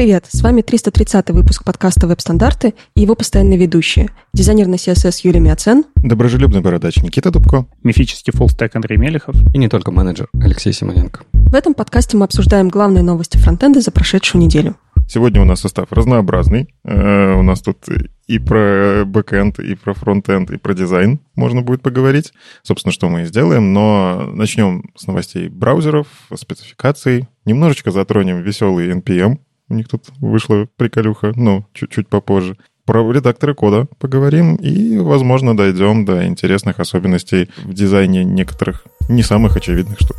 привет! С вами 330 выпуск подкаста «Веб-стандарты» и его постоянные ведущие. Дизайнер на CSS Юлия Миоцен. Доброжелюбный бородач Никита Дубко. Мифический фуллстек Андрей Мелехов. И не только менеджер Алексей Симоненко. В этом подкасте мы обсуждаем главные новости фронтенда за прошедшую неделю. Сегодня у нас состав разнообразный. Э, у нас тут и про бэкэнд, и про фронтенд, и про дизайн можно будет поговорить. Собственно, что мы и сделаем. Но начнем с новостей браузеров, спецификаций. Немножечко затронем веселый NPM. У них тут вышла приколюха, но чуть-чуть попозже. Про редакторы кода поговорим и, возможно, дойдем до интересных особенностей в дизайне некоторых не самых очевидных штук.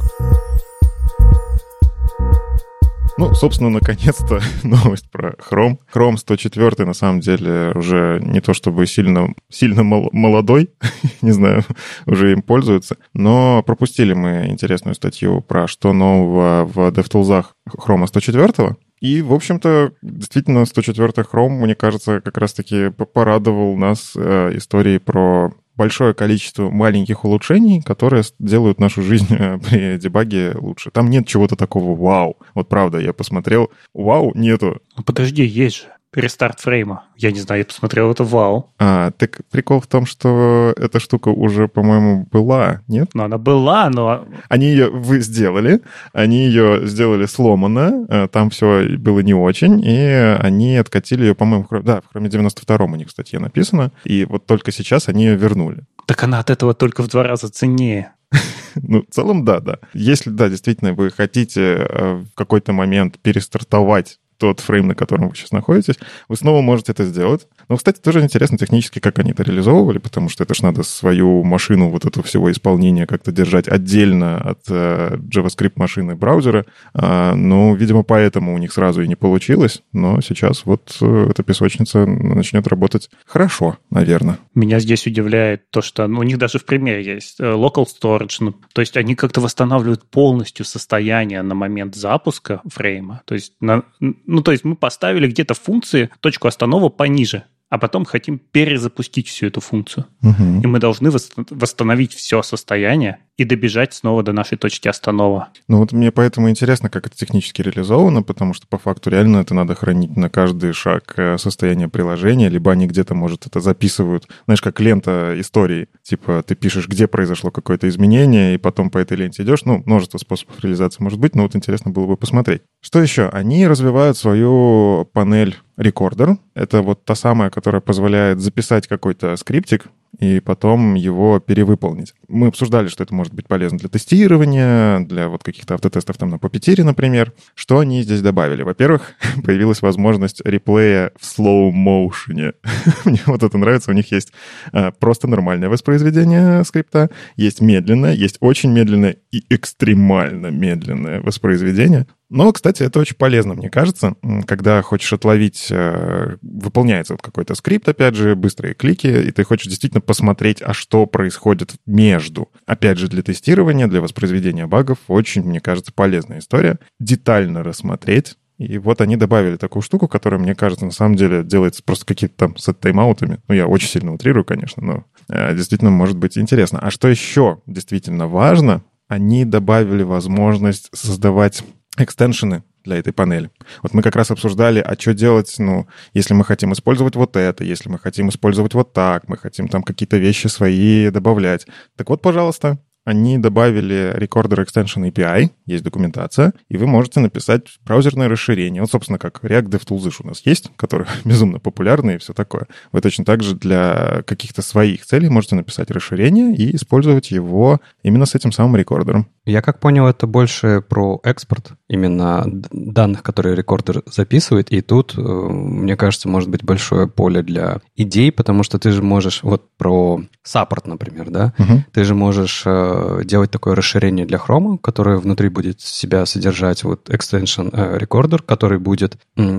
Ну, собственно, наконец-то новость про Chrome. Chrome 104 на самом деле уже не то чтобы сильно, сильно молодой, не знаю, уже им пользуются, но пропустили мы интересную статью про что нового в DevTools Chrome 104. И, в общем-то, действительно, 104 Chrome, мне кажется, как раз-таки порадовал нас э, историей про большое количество маленьких улучшений, которые делают нашу жизнь э, при дебаге лучше. Там нет чего-то такого вау. Вот правда, я посмотрел, вау нету. Ну, подожди, есть же рестарт фрейма. Я не знаю, я посмотрел это, вау. А, так прикол в том, что эта штука уже, по-моему, была, нет? Ну, она была, но... Они ее вы сделали, они ее сделали сломанно, э, там все было не очень, и они откатили ее, по-моему, в, да, в Chrome 92 у них статья написана, и вот только сейчас они ее вернули. Так она от этого только в два раза ценнее. Ну, в целом, да, да. Если, да, действительно, вы хотите э, в какой-то момент перестартовать тот фрейм, на котором вы сейчас находитесь, вы снова можете это сделать. Но, кстати, тоже интересно технически, как они это реализовывали, потому что это же надо свою машину вот этого всего исполнения как-то держать отдельно от э, JavaScript машины браузера. А, ну, видимо, поэтому у них сразу и не получилось, но сейчас вот э, эта песочница начнет работать хорошо, наверное. Меня здесь удивляет то, что ну, у них даже в примере есть э, local storage, ну, то есть они как-то восстанавливают полностью состояние на момент запуска фрейма. То есть на, ну, то есть мы поставили где-то функции точку останова пониже а потом хотим перезапустить всю эту функцию. Угу. И мы должны восстановить все состояние и добежать снова до нашей точки останова. Ну вот мне поэтому интересно, как это технически реализовано, потому что по факту реально это надо хранить на каждый шаг э, состояния приложения, либо они где-то, может, это записывают, знаешь, как лента истории. Типа ты пишешь, где произошло какое-то изменение, и потом по этой ленте идешь. Ну, множество способов реализации может быть, но вот интересно было бы посмотреть. Что еще? Они развивают свою панель рекордер. Это вот та самая, которая позволяет записать какой-то скриптик, и потом его перевыполнить. Мы обсуждали, что это может быть полезно для тестирования, для вот каких-то автотестов там на Puppeteer, например. Что они здесь добавили? Во-первых, появилась возможность реплея в motion. Мне вот это нравится. У них есть а, просто нормальное воспроизведение скрипта, есть медленное, есть очень медленное и экстремально медленное воспроизведение. Но, кстати, это очень полезно, мне кажется, когда хочешь отловить, э, выполняется вот какой-то скрипт, опять же, быстрые клики, и ты хочешь действительно посмотреть, а что происходит между. Опять же, для тестирования, для воспроизведения багов очень, мне кажется, полезная история. Детально рассмотреть, и вот они добавили такую штуку, которая, мне кажется, на самом деле делается просто какие-то там с тайм-аутами. Ну, я очень сильно утрирую, конечно, но э, действительно может быть интересно. А что еще действительно важно, они добавили возможность создавать экстеншены для этой панели. Вот мы как раз обсуждали, а что делать, ну, если мы хотим использовать вот это, если мы хотим использовать вот так, мы хотим там какие-то вещи свои добавлять. Так вот, пожалуйста, они добавили Recorder Extension API, есть документация, и вы можете написать браузерное расширение. Вот, собственно, как React DevTools у нас есть, которые безумно популярны и все такое. Вы точно так же для каких-то своих целей можете написать расширение и использовать его именно с этим самым рекордером. Я как понял, это больше про экспорт именно данных, которые рекордер записывает. И тут, э, мне кажется, может быть большое поле для идей, потому что ты же можешь, вот про саппорт, например, да, угу. ты же можешь э, делать такое расширение для Chrome, которое внутри будет себя содержать вот extension э, recorder, который будет,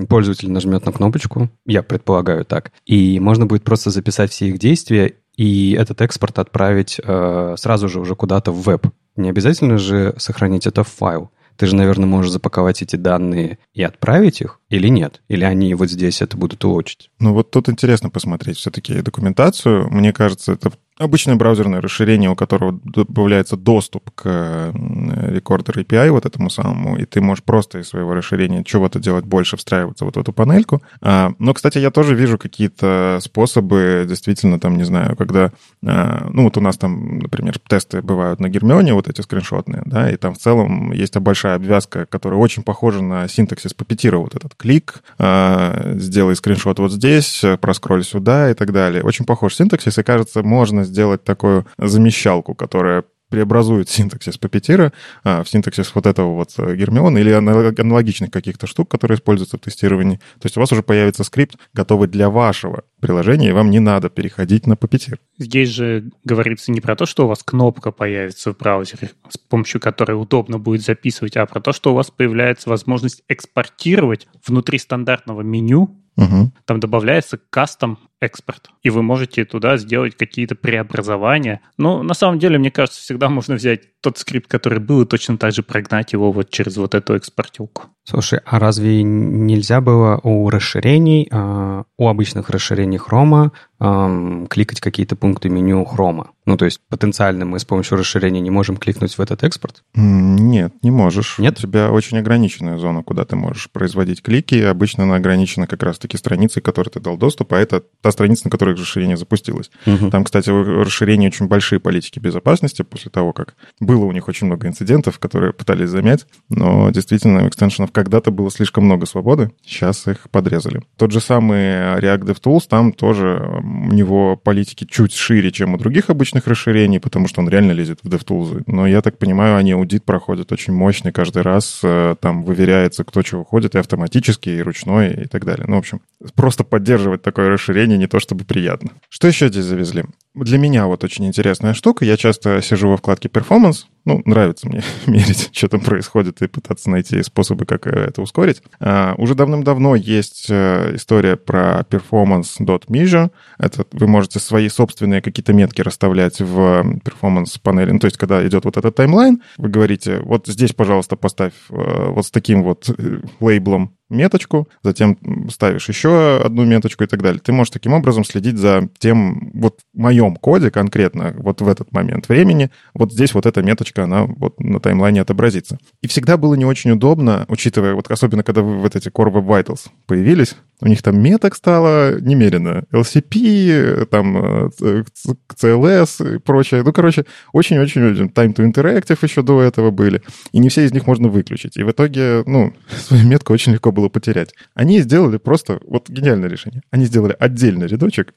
пользователь нажмет на кнопочку, я предполагаю так, и можно будет просто записать все их действия и этот экспорт отправить э, сразу же уже куда-то в веб. Не обязательно же сохранить это в файл. Ты же, наверное, можешь запаковать эти данные и отправить их, или нет? Или они вот здесь это будут улучшить? Ну вот тут интересно посмотреть все-таки документацию. Мне кажется, это обычное браузерное расширение, у которого добавляется доступ к рекордер API вот этому самому, и ты можешь просто из своего расширения чего-то делать больше, встраиваться вот в эту панельку. А, но, кстати, я тоже вижу какие-то способы, действительно, там, не знаю, когда, а, ну, вот у нас там, например, тесты бывают на Гермионе, вот эти скриншотные, да, и там в целом есть большая обвязка, которая очень похожа на синтаксис Puppeteer, вот этот клик, а, сделай скриншот вот здесь, проскроль сюда и так далее. Очень похож синтаксис, и, кажется, можно сделать такую замещалку, которая преобразует синтаксис Puppeteer а, в синтаксис вот этого вот э, Гермиона или аналогичных каких-то штук, которые используются в тестировании. То есть у вас уже появится скрипт, готовый для вашего приложения, и вам не надо переходить на Puppeteer. Здесь же говорится не про то, что у вас кнопка появится в браузере, с помощью которой удобно будет записывать, а про то, что у вас появляется возможность экспортировать внутри стандартного меню Угу. Там добавляется кастом экспорт, и вы можете туда сделать какие-то преобразования. Но на самом деле, мне кажется, всегда можно взять тот скрипт, который был, и точно так же прогнать его вот через вот эту экспортилку. Слушай, а разве нельзя было у расширений, а, у обычных расширений хрома кликать какие-то пункты меню хрома? Ну, то есть потенциально мы с помощью расширения не можем кликнуть в этот экспорт? Нет, не можешь. Нет? У тебя очень ограниченная зона, куда ты можешь производить клики. Обычно она ограничена как раз-таки страницей, которой ты дал доступ, а это та страница, на которой расширение запустилось. Угу. Там, кстати, у расширения очень большие политики безопасности после того, как было у них очень много инцидентов, которые пытались замять, но действительно у экстеншенов когда-то было слишком много свободы, сейчас их подрезали. Тот же самый React DevTools, там тоже у него политики чуть шире, чем у других обычных расширений, потому что он реально лезет в DevTools. Но я так понимаю, они аудит проходят очень мощный каждый раз, э, там выверяется, кто чего ходит, и автоматически, и ручной, и так далее. Ну, в общем, просто поддерживать такое расширение не то чтобы приятно. Что еще здесь завезли? Для меня вот очень интересная штука. Я часто сижу во вкладке Performance. Ну, нравится мне мерить, что там происходит, и пытаться найти способы, как э, это ускорить. А, уже давным-давно есть э, история про performance.measure. Это вы можете свои собственные какие-то метки расставлять в performance панели. Ну, то есть, когда идет вот этот таймлайн, вы говорите, вот здесь, пожалуйста, поставь э, вот с таким вот лейблом меточку, затем ставишь еще одну меточку и так далее. Ты можешь таким образом следить за тем, вот в моем коде конкретно, вот в этот момент времени, вот здесь вот эта меточка, она вот на таймлайне отобразится. И всегда было не очень удобно, учитывая, вот особенно когда вот эти Core Web Vitals появились, у них там меток стало немерено. LCP, там CLS и прочее. Ну, короче, очень-очень-очень. Time to Interactive еще до этого были. И не все из них можно выключить. И в итоге, ну, свою метку очень легко было потерять. Они сделали просто, вот гениальное решение. Они сделали отдельный рядочек,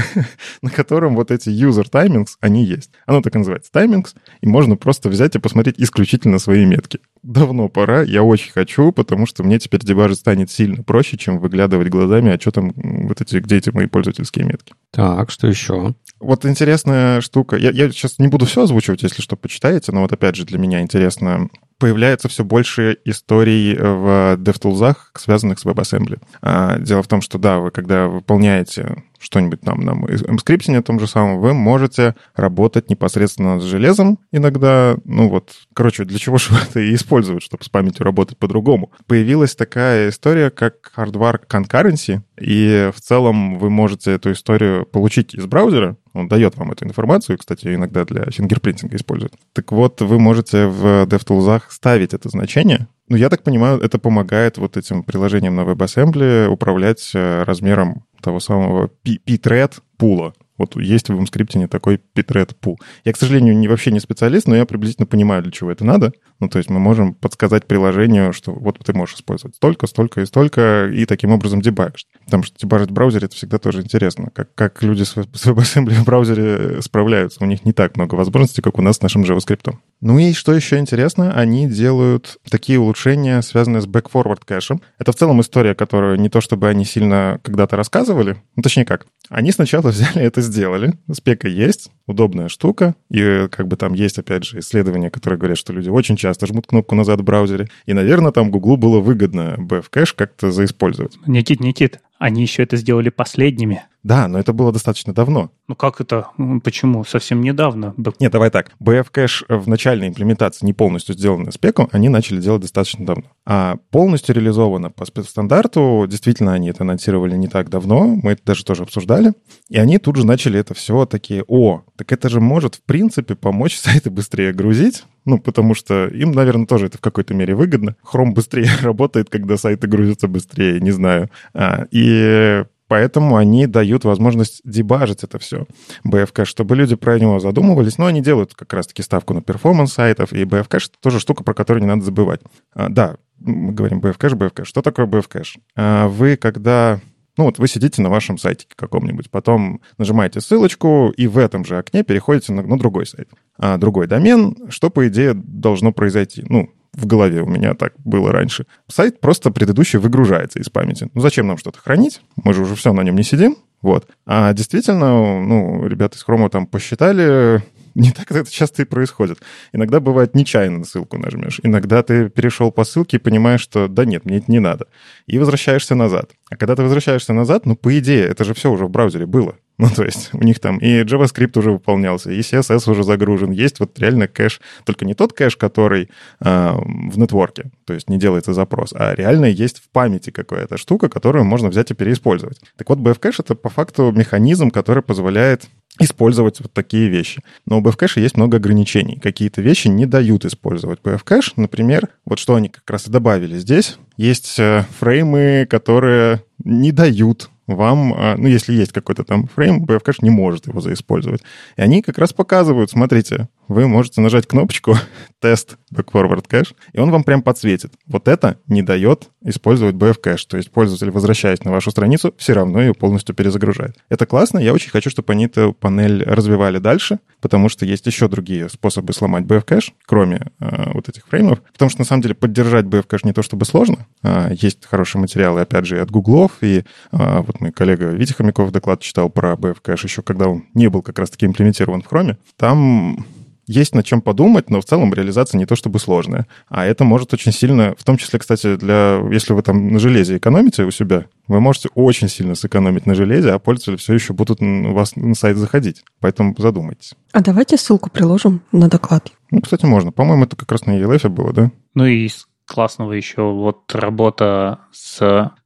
на котором вот эти user timings, они есть. Оно так и называется, timings, и можно просто взять и посмотреть исключительно свои метки. Давно пора, я очень хочу, потому что мне теперь дебажить станет сильно проще, чем выглядывать глазами, а что там, вот эти, где эти мои пользовательские метки. Так, что еще? Вот интересная штука. Я, я сейчас не буду все озвучивать, если что, почитаете, но вот опять же для меня интересно появляется все больше историй в DevTools, связанных с WebAssembly. А, дело в том, что да, вы когда выполняете что-нибудь там на мскриптине том же самом, вы можете работать непосредственно с железом иногда. Ну вот, короче, для чего же это и используют, чтобы с памятью работать по-другому. Появилась такая история, как hardware concurrency, и в целом вы можете эту историю получить из браузера, он дает вам эту информацию, кстати, иногда для фингерпринтинга используют. Так вот, вы можете в DevTools ставить это значение, ну, я так понимаю, это помогает вот этим приложениям на WebAssembly управлять э, размером того самого p-thread пула. Вот есть в скриптине такой Pitred Pool. Я, к сожалению, не, вообще не специалист, но я приблизительно понимаю, для чего это надо. Ну, то есть мы можем подсказать приложению, что вот ты можешь использовать столько, столько и столько, и таким образом дебагишь. Потому что дебажить в браузере — это всегда тоже интересно. Как, как люди с WebAssembly в браузере справляются. У них не так много возможностей, как у нас с нашим JavaScript. Ну и что еще интересно, они делают такие улучшения, связанные с back-forward кэшем. Это в целом история, которую не то чтобы они сильно когда-то рассказывали, ну, точнее как, они сначала взяли это сделали. Спека есть, удобная штука. И как бы там есть, опять же, исследования, которые говорят, что люди очень часто жмут кнопку назад в браузере. И, наверное, там Гуглу было выгодно BF-кэш как-то заиспользовать. Никит, Никит, они еще это сделали последними. Да, но это было достаточно давно. Ну как это? Почему? Совсем недавно. Нет, давай так. BF Cache в начальной имплементации, не полностью сделанной спеком, они начали делать достаточно давно. А полностью реализовано по спецстандарту, действительно, они это анонсировали не так давно, мы это даже тоже обсуждали, и они тут же начали это все такие, о, так это же может, в принципе, помочь сайты быстрее грузить, ну, потому что им, наверное, тоже это в какой-то мере выгодно. Chrome быстрее работает, когда сайты грузятся быстрее, не знаю. А, и Поэтому они дают возможность дебажить это все. BFCache, чтобы люди про него задумывались, но они делают как раз-таки ставку на performance сайтов, и это тоже штука, про которую не надо забывать. А, да, мы говорим BFCache, BFCache. Что такое BFCache? А, вы когда ну вот вы сидите на вашем сайте каком-нибудь, потом нажимаете ссылочку, и в этом же окне переходите на, на другой сайт, а, другой домен, что, по идее, должно произойти. Ну, в голове у меня так было раньше. Сайт просто предыдущий выгружается из памяти. Ну зачем нам что-то хранить? Мы же уже все на нем не сидим. Вот. А действительно, ну, ребята из Хрома там посчитали, не так это часто и происходит. Иногда бывает нечаянно ссылку нажмешь. Иногда ты перешел по ссылке и понимаешь, что да нет, мне это не надо. И возвращаешься назад. А когда ты возвращаешься назад, ну, по идее, это же все уже в браузере было. Ну, то есть у них там и JavaScript уже выполнялся, и CSS уже загружен. Есть вот реально кэш, только не тот кэш, который э, в нетворке, то есть не делается запрос, а реально есть в памяти какая-то штука, которую можно взять и переиспользовать. Так вот, BF-кэш — это по факту механизм, который позволяет использовать вот такие вещи. Но у BFCache есть много ограничений. Какие-то вещи не дают использовать BFCache. Например, вот что они как раз и добавили здесь. Есть э, фреймы, которые не дают вам, а, ну, если есть какой-то там фрейм, BF не может его заиспользовать. И они как раз показывают, смотрите, вы можете нажать кнопочку «Тест Backward Cache», и он вам прям подсветит. Вот это не дает использовать BF Cache. То есть пользователь, возвращаясь на вашу страницу, все равно ее полностью перезагружает. Это классно. Я очень хочу, чтобы они эту панель развивали дальше, потому что есть еще другие способы сломать BF Cache, кроме э, вот этих фреймов. Потому что, на самом деле, поддержать BF Cache не то чтобы сложно. Э, есть хорошие материалы, опять же, и от Гуглов, и э, вот мой коллега Витя Хомяков доклад читал про BF Cache еще когда он не был как раз-таки имплементирован в Chrome. Там есть над чем подумать, но в целом реализация не то чтобы сложная. А это может очень сильно, в том числе, кстати, для, если вы там на железе экономите у себя, вы можете очень сильно сэкономить на железе, а пользователи все еще будут у вас на сайт заходить. Поэтому задумайтесь. А давайте ссылку приложим на доклад. Ну, кстати, можно. По-моему, это как раз на ELF было, да? Ну и из классного еще вот работа с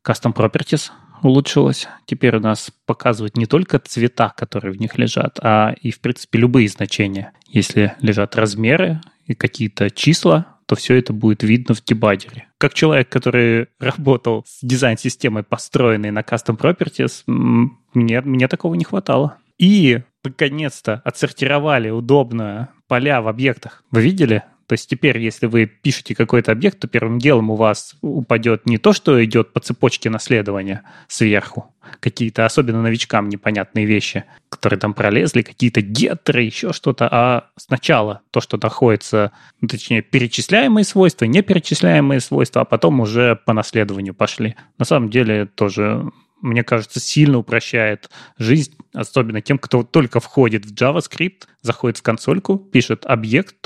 Custom Properties — улучшилось. Теперь у нас показывают не только цвета, которые в них лежат, а и, в принципе, любые значения. Если лежат размеры и какие-то числа, то все это будет видно в дебагере. Как человек, который работал с дизайн-системой, построенной на Custom Properties, мне, мне такого не хватало. И, наконец-то, отсортировали удобно поля в объектах. Вы видели? То есть теперь, если вы пишете какой-то объект, то первым делом у вас упадет не то, что идет по цепочке наследования сверху, какие-то особенно новичкам непонятные вещи, которые там пролезли, какие-то геттеры, еще что-то, а сначала то, что находится, ну, точнее, перечисляемые свойства, неперечисляемые свойства, а потом уже по наследованию пошли. На самом деле тоже мне кажется, сильно упрощает жизнь, особенно тем, кто только входит в JavaScript, заходит в консольку, пишет объект,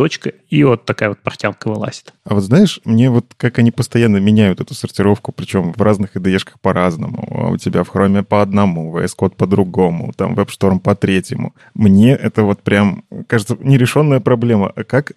и вот такая вот портянка вылазит. А вот знаешь, мне вот как они постоянно меняют эту сортировку, причем в разных IDE-шках по-разному. А у тебя в Chrome по одному, VS Code по другому, там WebStorm по третьему. Мне это вот прям, кажется, нерешенная проблема. А как,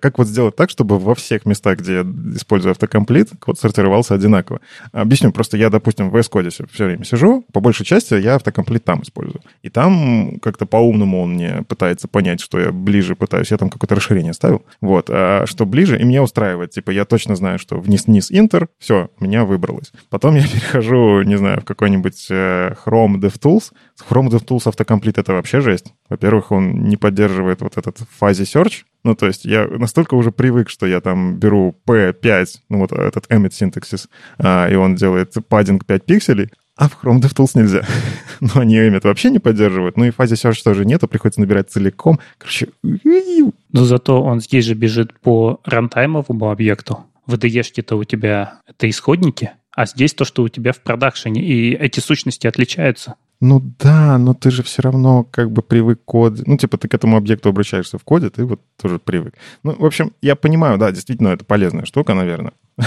как вот сделать так, чтобы во всех местах, где я использую автокомплит, код сортировался одинаково? Объясню, просто я, допустим, в VS Code все время сижу, по большей части я автокомплит там использую. И там как-то по-умному он мне пытается пытается понять, что я ближе пытаюсь. Я там какое-то расширение ставил. Вот. А что ближе, и меня устраивает. Типа я точно знаю, что вниз-вниз Enter, все, меня выбралось. Потом я перехожу, не знаю, в какой-нибудь э, Chrome DevTools. Chrome DevTools автокомплит — это вообще жесть. Во-первых, он не поддерживает вот этот фазе search, ну, то есть я настолько уже привык, что я там беру P5, ну, вот этот syntaxis, а, и он делает паддинг 5 пикселей, а в Chrome DevTools нельзя. Но они это вообще не поддерживают. Ну и фазе search тоже нету, приходится набирать целиком. Короче... Но зато он здесь же бежит по рантаймовому объекту. В IDE-то у тебя это исходники, а здесь то, что у тебя в продакшене, и эти сущности отличаются. Ну да, но ты же все равно как бы привык к коду. Ну, типа ты к этому объекту обращаешься в коде, ты вот тоже привык. Ну, в общем, я понимаю, да, действительно, это полезная штука, наверное.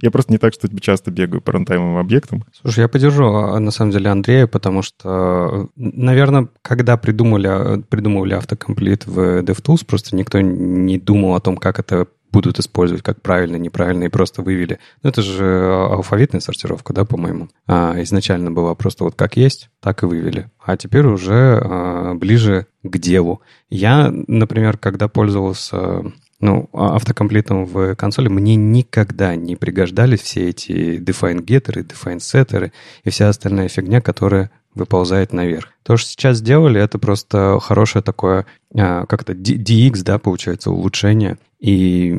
я просто не так, что часто бегаю по рантаймовым объектам. Слушай, я поддержу, а, на самом деле, Андрея, потому что, наверное, когда придумали, придумывали автокомплит в DevTools, просто никто не думал о том, как это будут использовать, как правильно, неправильно, и просто вывели. Ну, это же алфавитная сортировка, да, по-моему. А, изначально было просто вот как есть, так и вывели. А теперь уже а, ближе к делу. Я, например, когда пользовался ну, а, автокомплитом в консоли, мне никогда не пригождались все эти define getter, define setter и вся остальная фигня, которая выползает наверх. То, что сейчас сделали, это просто хорошее такое, а, как-то DX, да, получается, улучшение. И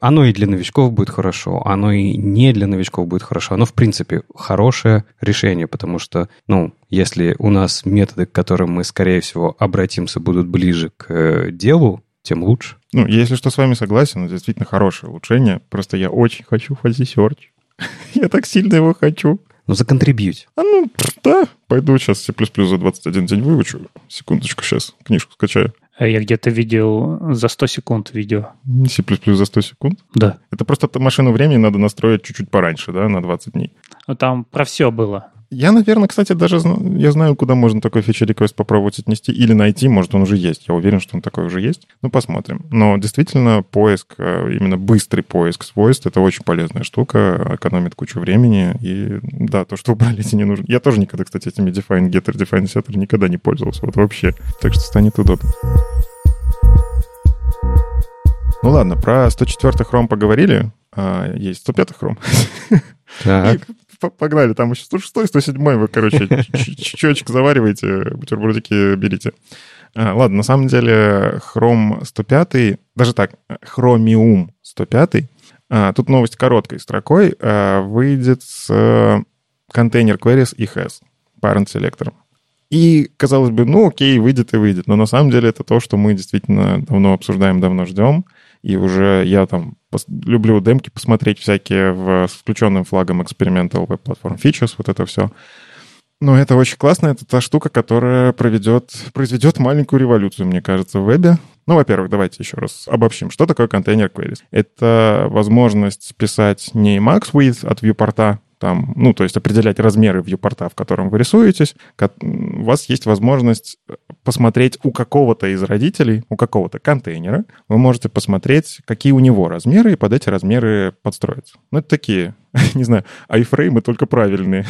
оно и для новичков будет хорошо, оно и не для новичков будет хорошо. Оно, в принципе, хорошее решение, потому что, ну, если у нас методы, к которым мы, скорее всего, обратимся, будут ближе к э, делу, тем лучше. Ну, если что, с вами согласен, это действительно хорошее улучшение. Просто я очень хочу Search. я так сильно его хочу. Ну, законтрибьють. А ну, да. Пойду сейчас C++ за 21 день выучу. Секундочку, сейчас книжку скачаю. А я где-то видел за 100 секунд видео. C++ за 100 секунд? Да. Это просто машину времени надо настроить чуть-чуть пораньше, да, на 20 дней. Ну, там про все было. Я, наверное, кстати, даже я знаю, куда можно такой фичер-реквест попробовать отнести или найти. Может, он уже есть. Я уверен, что он такой уже есть. Ну, посмотрим. Но действительно, поиск, э, именно быстрый поиск свойств, это очень полезная штука, экономит кучу времени. И да, то, что убрали эти не нужно. Я тоже никогда, кстати, этими define getter, define setter никогда не пользовался. Вот вообще. Так что станет удобно. Ну ладно, про 104 хром поговорили. А, есть 105 хром. Так. Погнали, там еще 106 107 вы, короче, чечек завариваете, бутербродики берите. А, ладно, на самом деле Chrome 105, даже так, Chromium 105, а, тут новость короткой строкой, а, выйдет с контейнер queries и has, parent selector. И, казалось бы, ну окей, выйдет и выйдет. Но на самом деле это то, что мы действительно давно обсуждаем, давно ждем. И уже я там люблю демки посмотреть всякие в, с включенным флагом Experimental Web Platform Features, вот это все. Но это очень классно, это та штука, которая проведет, произведет маленькую революцию, мне кажется, в вебе. Ну, во-первых, давайте еще раз обобщим. Что такое контейнер queries? Это возможность писать не max width от viewport, там, ну, то есть определять размеры вьюпорта, в котором вы рисуетесь, у вас есть возможность э, посмотреть у какого-то из родителей, у какого-то контейнера, вы можете посмотреть, какие у него размеры, и под эти размеры подстроиться. Ну, это такие, не знаю, айфреймы только правильные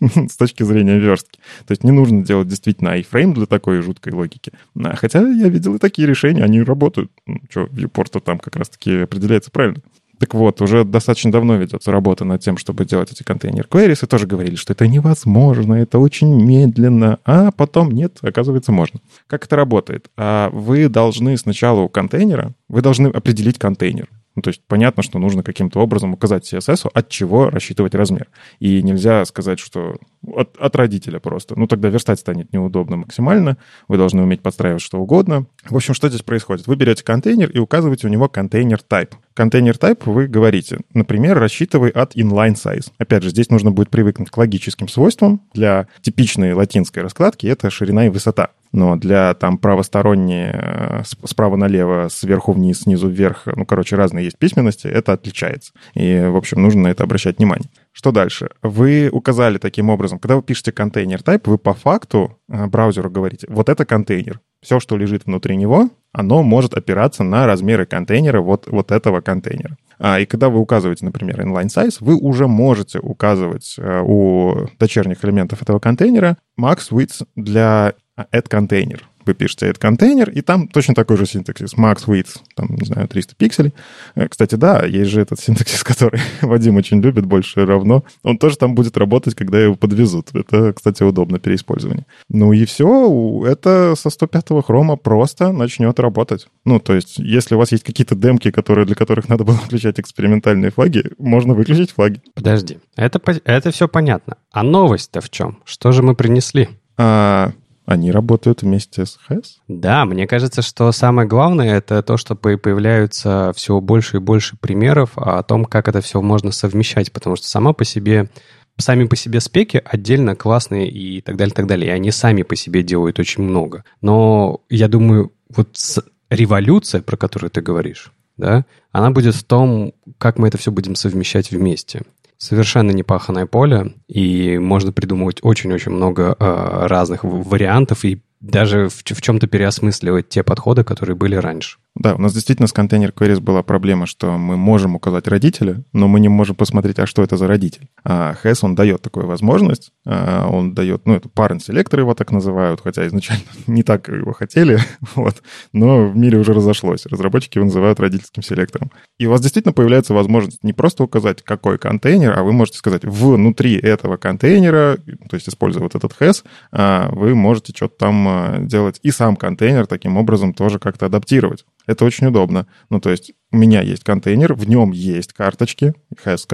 с точки зрения верстки. То есть не нужно делать действительно айфрейм для такой жуткой логики. А, хотя я видел и такие решения, они работают. Ну, что, вьюпорта там как раз-таки определяется правильно. Так вот, уже достаточно давно ведется работа над тем, чтобы делать эти контейнер queries, и тоже говорили, что это невозможно, это очень медленно, а потом нет, оказывается, можно. Как это работает? А вы должны сначала у контейнера, вы должны определить контейнер. Ну, то есть понятно, что нужно каким-то образом указать CSS, от чего рассчитывать размер. И нельзя сказать, что от, от родителя просто. Ну, тогда верстать станет неудобно максимально. Вы должны уметь подстраивать что угодно. В общем, что здесь происходит? Вы берете контейнер и указываете у него контейнер type. Контейнер type вы говорите, например, рассчитывай от inline size. Опять же, здесь нужно будет привыкнуть к логическим свойствам. Для типичной латинской раскладки это ширина и высота но для там правосторонние, э, справа налево, сверху вниз, снизу вверх, ну, короче, разные есть письменности, это отличается. И, в общем, нужно на это обращать внимание. Что дальше? Вы указали таким образом, когда вы пишете контейнер type, вы по факту э, браузеру говорите, вот это контейнер. Все, что лежит внутри него, оно может опираться на размеры контейнера вот, вот этого контейнера. А, и когда вы указываете, например, inline size, вы уже можете указывать э, у дочерних элементов этого контейнера max width для add container. Вы пишете add container, и там точно такой же синтаксис. Max width, там, не знаю, 300 пикселей. Э, кстати, да, есть же этот синтаксис, который Вадим очень любит, больше равно. Он тоже там будет работать, когда его подвезут. Это, кстати, удобно переиспользование. Ну и все, это со 105-го хрома просто начнет работать. Ну, то есть, если у вас есть какие-то демки, которые, для которых надо было включать экспериментальные флаги, можно выключить флаги. Подожди, это, это все понятно. А новость-то в чем? Что же мы принесли? А, они работают вместе с HES? Да, мне кажется, что самое главное это то, что появляются все больше и больше примеров о том, как это все можно совмещать, потому что сама по себе сами по себе спеки отдельно классные и так далее, так далее. И они сами по себе делают очень много. Но я думаю, вот революция, про которую ты говоришь, да, она будет в том, как мы это все будем совмещать вместе. Совершенно непаханное поле, и можно придумывать очень-очень много э, разных вариантов и даже в, в чем-то переосмысливать те подходы, которые были раньше. Да, у нас действительно с контейнер queries была проблема, что мы можем указать родителя, но мы не можем посмотреть, а что это за родитель. А Хэс, он дает такую возможность, а, он дает, ну, это parent селектор его так называют, хотя изначально не так его хотели, вот, но в мире уже разошлось. Разработчики его называют родительским селектором. И у вас действительно появляется возможность не просто указать, какой контейнер, а вы можете сказать, внутри этого контейнера, то есть используя вот этот Хэс, а, вы можете что-то там а, делать и сам контейнер таким образом тоже как-то адаптировать. Это очень удобно. Ну, то есть у меня есть контейнер, в нем есть карточки, has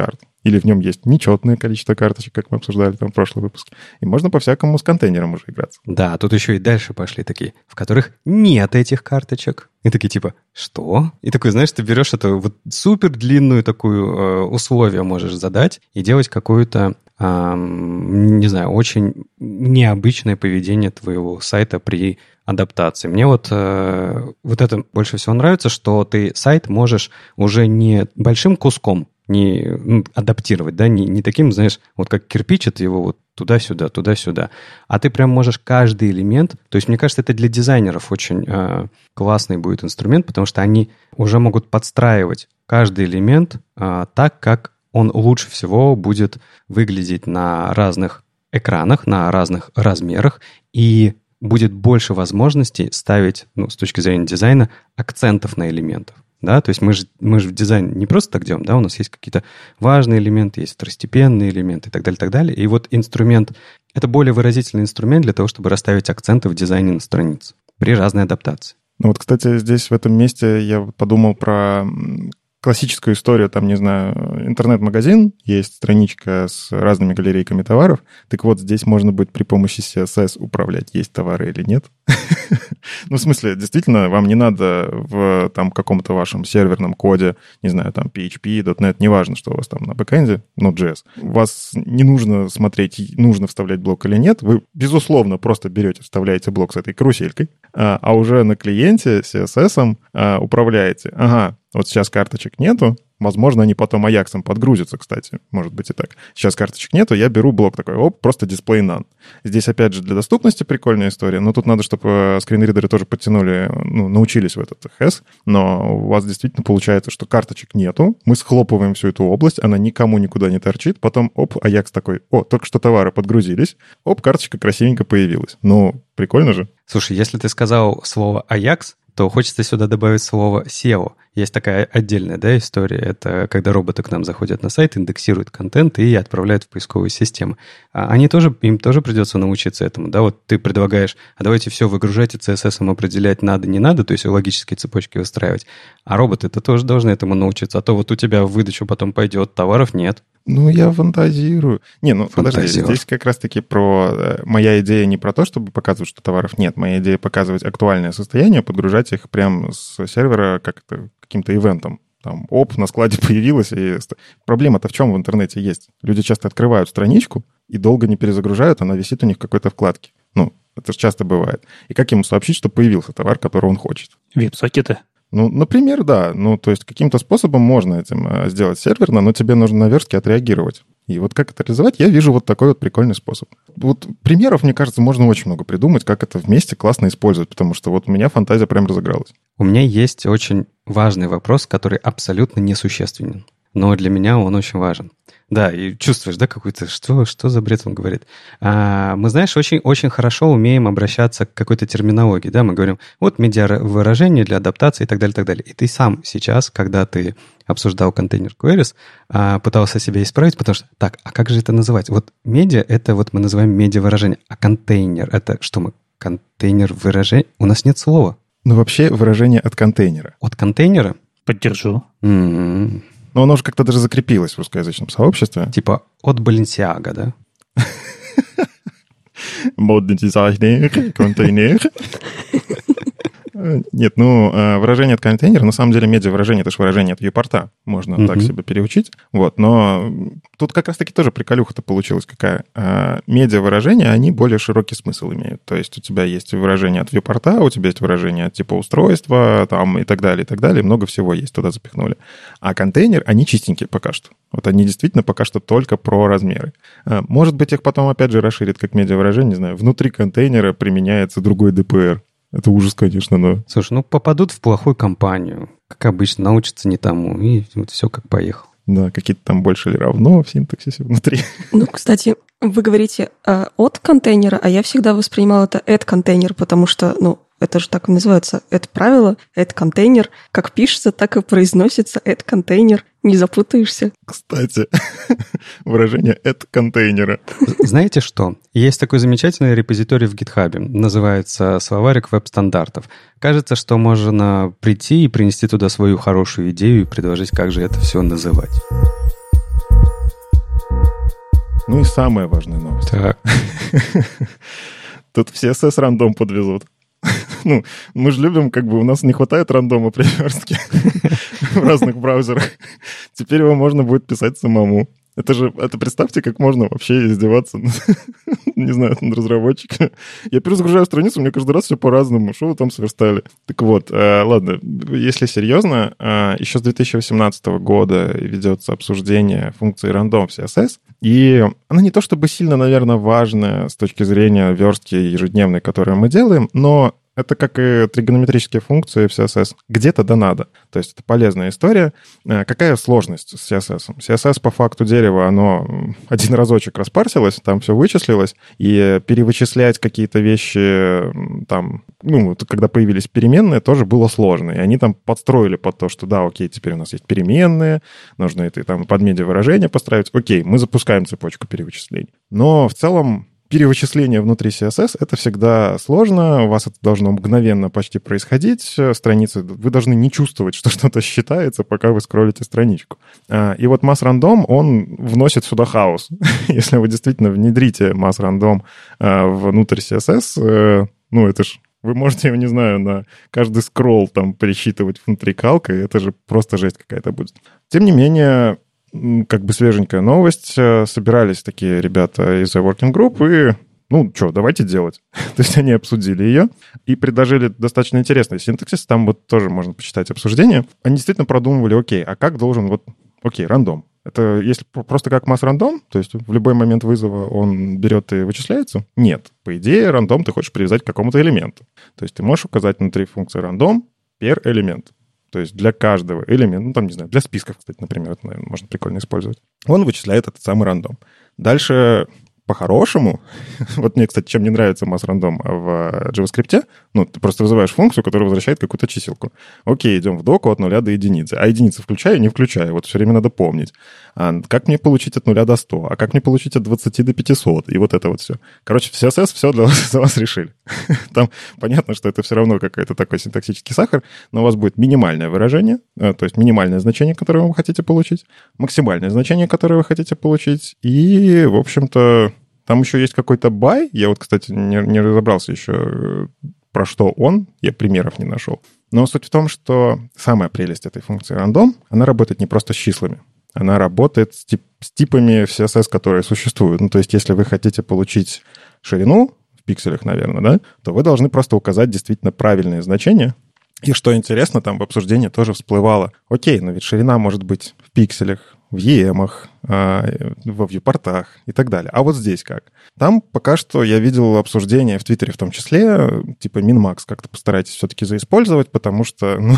или в нем есть нечетное количество карточек, как мы обсуждали там в прошлом выпуске. И можно по-всякому с контейнером уже играться. Да, тут еще и дальше пошли такие, в которых нет этих карточек. И такие типа, что? И такой, знаешь, ты берешь эту вот супер длинную такую э, условие можешь задать и делать какую-то не знаю, очень необычное поведение твоего сайта при адаптации. Мне вот, э, вот это больше всего нравится, что ты сайт можешь уже не большим куском не ну, адаптировать, да, не, не таким, знаешь, вот как кирпичит его вот туда-сюда, туда-сюда, а ты прям можешь каждый элемент, то есть мне кажется, это для дизайнеров очень э, классный будет инструмент, потому что они уже могут подстраивать каждый элемент э, так, как он лучше всего будет выглядеть на разных экранах, на разных размерах, и будет больше возможностей ставить, ну, с точки зрения дизайна, акцентов на элементах. Да, то есть мы же, мы же в дизайн не просто так делаем, да, у нас есть какие-то важные элементы, есть второстепенные элементы и так далее, и так далее. И вот инструмент, это более выразительный инструмент для того, чтобы расставить акценты в дизайне на странице при разной адаптации. Ну вот, кстати, здесь в этом месте я подумал про классическую историю, там, не знаю, интернет-магазин, есть страничка с разными галерейками товаров. Так вот, здесь можно будет при помощи CSS управлять, есть товары или нет. Ну, в смысле, действительно, вам не надо в там каком-то вашем серверном коде, не знаю, там PHP, .NET, неважно, что у вас там на бэкэнде, Node.js. Вас не нужно смотреть, нужно вставлять блок или нет. Вы, безусловно, просто берете, вставляете блок с этой каруселькой, а, а уже на клиенте CSS а, управляете. Ага, вот сейчас карточек нету, Возможно, они потом Аяксом подгрузятся, кстати. Может быть и так. Сейчас карточек нету, я беру блок такой, оп, просто дисплей none. Здесь, опять же, для доступности прикольная история, но тут надо, чтобы э, скринридеры тоже подтянули, ну, научились в этот HES, но у вас действительно получается, что карточек нету, мы схлопываем всю эту область, она никому никуда не торчит, потом, оп, Аякс такой, о, только что товары подгрузились, оп, карточка красивенько появилась. Ну, прикольно же. Слушай, если ты сказал слово Аякс, то хочется сюда добавить слово SEO. Есть такая отдельная да, история. Это когда роботы к нам заходят на сайт, индексируют контент и отправляют в поисковую систему. А они тоже, им тоже придется научиться этому. Да? Вот ты предлагаешь, а давайте все выгружать и CSS определять надо, не надо, то есть логические цепочки выстраивать. А роботы-то тоже должны этому научиться. А то вот у тебя в выдачу потом пойдет, товаров нет. Ну, я фантазирую. Не, ну подожди, здесь как раз-таки про... Э, моя идея не про то, чтобы показывать, что товаров нет. Моя идея показывать актуальное состояние, подгружать их прямо с сервера как-то каким-то ивентом. Там, оп, на складе появилось. И... Проблема-то в чем в интернете есть? Люди часто открывают страничку и долго не перезагружают, она висит у них в какой-то вкладке. Ну, это же часто бывает. И как ему сообщить, что появился товар, который он хочет? Вип-сокеты. Ну, например, да. Ну, то есть каким-то способом можно этим э, сделать серверно, но тебе нужно на верстке отреагировать. И вот как это реализовать, я вижу вот такой вот прикольный способ. Вот примеров, мне кажется, можно очень много придумать, как это вместе классно использовать, потому что вот у меня фантазия прям разыгралась. У меня есть очень важный вопрос, который абсолютно несущественен, но для меня он очень важен. Да, и чувствуешь, да, какой-то, что, что за бред он говорит. А, мы, знаешь, очень-очень хорошо умеем обращаться к какой-то терминологии, да, мы говорим, вот медиа-выражение для адаптации и так далее, и так далее. И ты сам сейчас, когда ты обсуждал контейнер queries, а, пытался себя исправить, потому что, так, а как же это называть? Вот медиа — это вот мы называем медиа-выражение, а контейнер — это что мы? Контейнер выражения? У нас нет слова. Ну, вообще выражение от контейнера. От контейнера? Поддержу. Mm-hmm. Но оно уже как-то даже закрепилось в русскоязычном сообществе. Типа от Баленсиага, да? Модный дизайнер, контейнер. Э, нет, ну, э, выражение от контейнера, на самом деле медиа-выражение — это же выражение от вьюпорта. Можно uh-huh. так себе переучить. Вот, но тут как раз-таки тоже приколюха-то получилась какая. Э, медиа-выражения, они более широкий смысл имеют. То есть у тебя есть выражение от вьюпорта, у тебя есть выражение от типа устройства, там и так далее, и так далее. Много всего есть, туда запихнули. А контейнер, они чистенькие пока что. Вот они действительно пока что только про размеры. Может быть, их потом опять же расширят как медиа-выражение, не знаю, внутри контейнера применяется другой ДПР. Это ужас, конечно, но... Слушай, ну попадут в плохую компанию, как обычно, научатся не тому, и вот все как поехал. Да, какие-то там больше или равно в синтаксисе внутри. Ну, кстати, вы говорите э, от контейнера, а я всегда воспринимала это at контейнер, потому что, ну, это же так и называется. Это правило, это контейнер. Как пишется, так и произносится. Это контейнер. Не запутаешься. Кстати, выражение «это контейнера». Знаете что? Есть такой замечательный репозиторий в GitHub. Называется «Словарик веб-стандартов». Кажется, что можно прийти и принести туда свою хорошую идею и предложить, как же это все называть. Ну и самая важная новость. Так. Тут все CSS рандом подвезут. ну, мы же любим, как бы у нас не хватает рандома при верстке в разных браузерах. Теперь его можно будет писать самому. Это же, это представьте, как можно вообще издеваться, не знаю, над разработчиками. Я перезагружаю страницу, мне каждый раз все по-разному. Что вы там сверстали? Так вот, э, ладно, если серьезно, э, еще с 2018 года ведется обсуждение функции random в CSS, и она не то чтобы сильно, наверное, важная с точки зрения верстки ежедневной, которую мы делаем, но это как и тригонометрические функции в CSS. Где-то да надо. То есть это полезная история. Э, какая сложность с CSS? CSS по факту дерева, оно один разочек распарсилось, там все вычислилось, и перевычислять какие-то вещи там, ну, когда появились переменные, тоже было сложно. И они там подстроили под то, что да, окей, теперь у нас есть переменные, нужно это там под медиа выражение построить. Окей, мы запускаем цепочку перевычислений. Но в целом перевычисление внутри CSS — это всегда сложно, у вас это должно мгновенно почти происходить, страницы, вы должны не чувствовать, что что-то считается, пока вы скроллите страничку. А, и вот mass-random, он вносит сюда хаос. Если вы действительно внедрите mass-random а, внутрь CSS, э, ну, это ж вы можете его, не знаю, на каждый скролл там пересчитывать внутри калка, это же просто жесть какая-то будет. Тем не менее, как бы свеженькая новость. Э, собирались такие ребята из Working Group и ну, что, давайте делать. То есть они обсудили ее и предложили достаточно интересный синтаксис. Там вот тоже можно почитать обсуждение. Они действительно продумывали, окей, а как должен вот, окей, рандом. Это если просто как масс рандом, то есть в любой момент вызова он берет и вычисляется? Нет. По идее, рандом ты хочешь привязать к какому-то элементу. То есть ты можешь указать внутри функции рандом per элемент. То есть для каждого элемента, ну там, не знаю, для списков, кстати, например, это, наверное, можно прикольно использовать. Он вычисляет этот самый рандом. Дальше по-хорошему, вот мне, кстати, чем не нравится масс рандом в JavaScript, ну, ты просто вызываешь функцию, которая возвращает какую-то чиселку. Окей, идем в доку от нуля до единицы. А единицы включаю, не включаю. Вот все время надо помнить. А как мне получить от нуля до 100? А как мне получить от 20 до 500? И вот это вот все. Короче, в CSS все для вас, за вас решили. Там понятно, что это все равно какой-то такой синтаксический сахар, но у вас будет минимальное выражение, э, то есть минимальное значение, которое вы хотите получить, максимальное значение, которое вы хотите получить, и, в общем-то, там еще есть какой-то бай. Я вот, кстати, не, не разобрался еще, э, про что он. Я примеров не нашел. Но суть в том, что самая прелесть этой функции random, она работает не просто с числами. Она работает с, тип, с типами CSS, которые существуют. Ну, то есть, если вы хотите получить ширину в пикселях, наверное, да, то вы должны просто указать действительно правильные значения. И что интересно, там в обсуждении тоже всплывало. Окей, но ведь ширина может быть в пикселях, в EM, а, во вьюпортах и так далее. А вот здесь как? Там пока что я видел обсуждение в Твиттере в том числе, типа Минмакс как-то постарайтесь все-таки заиспользовать, потому что, ну,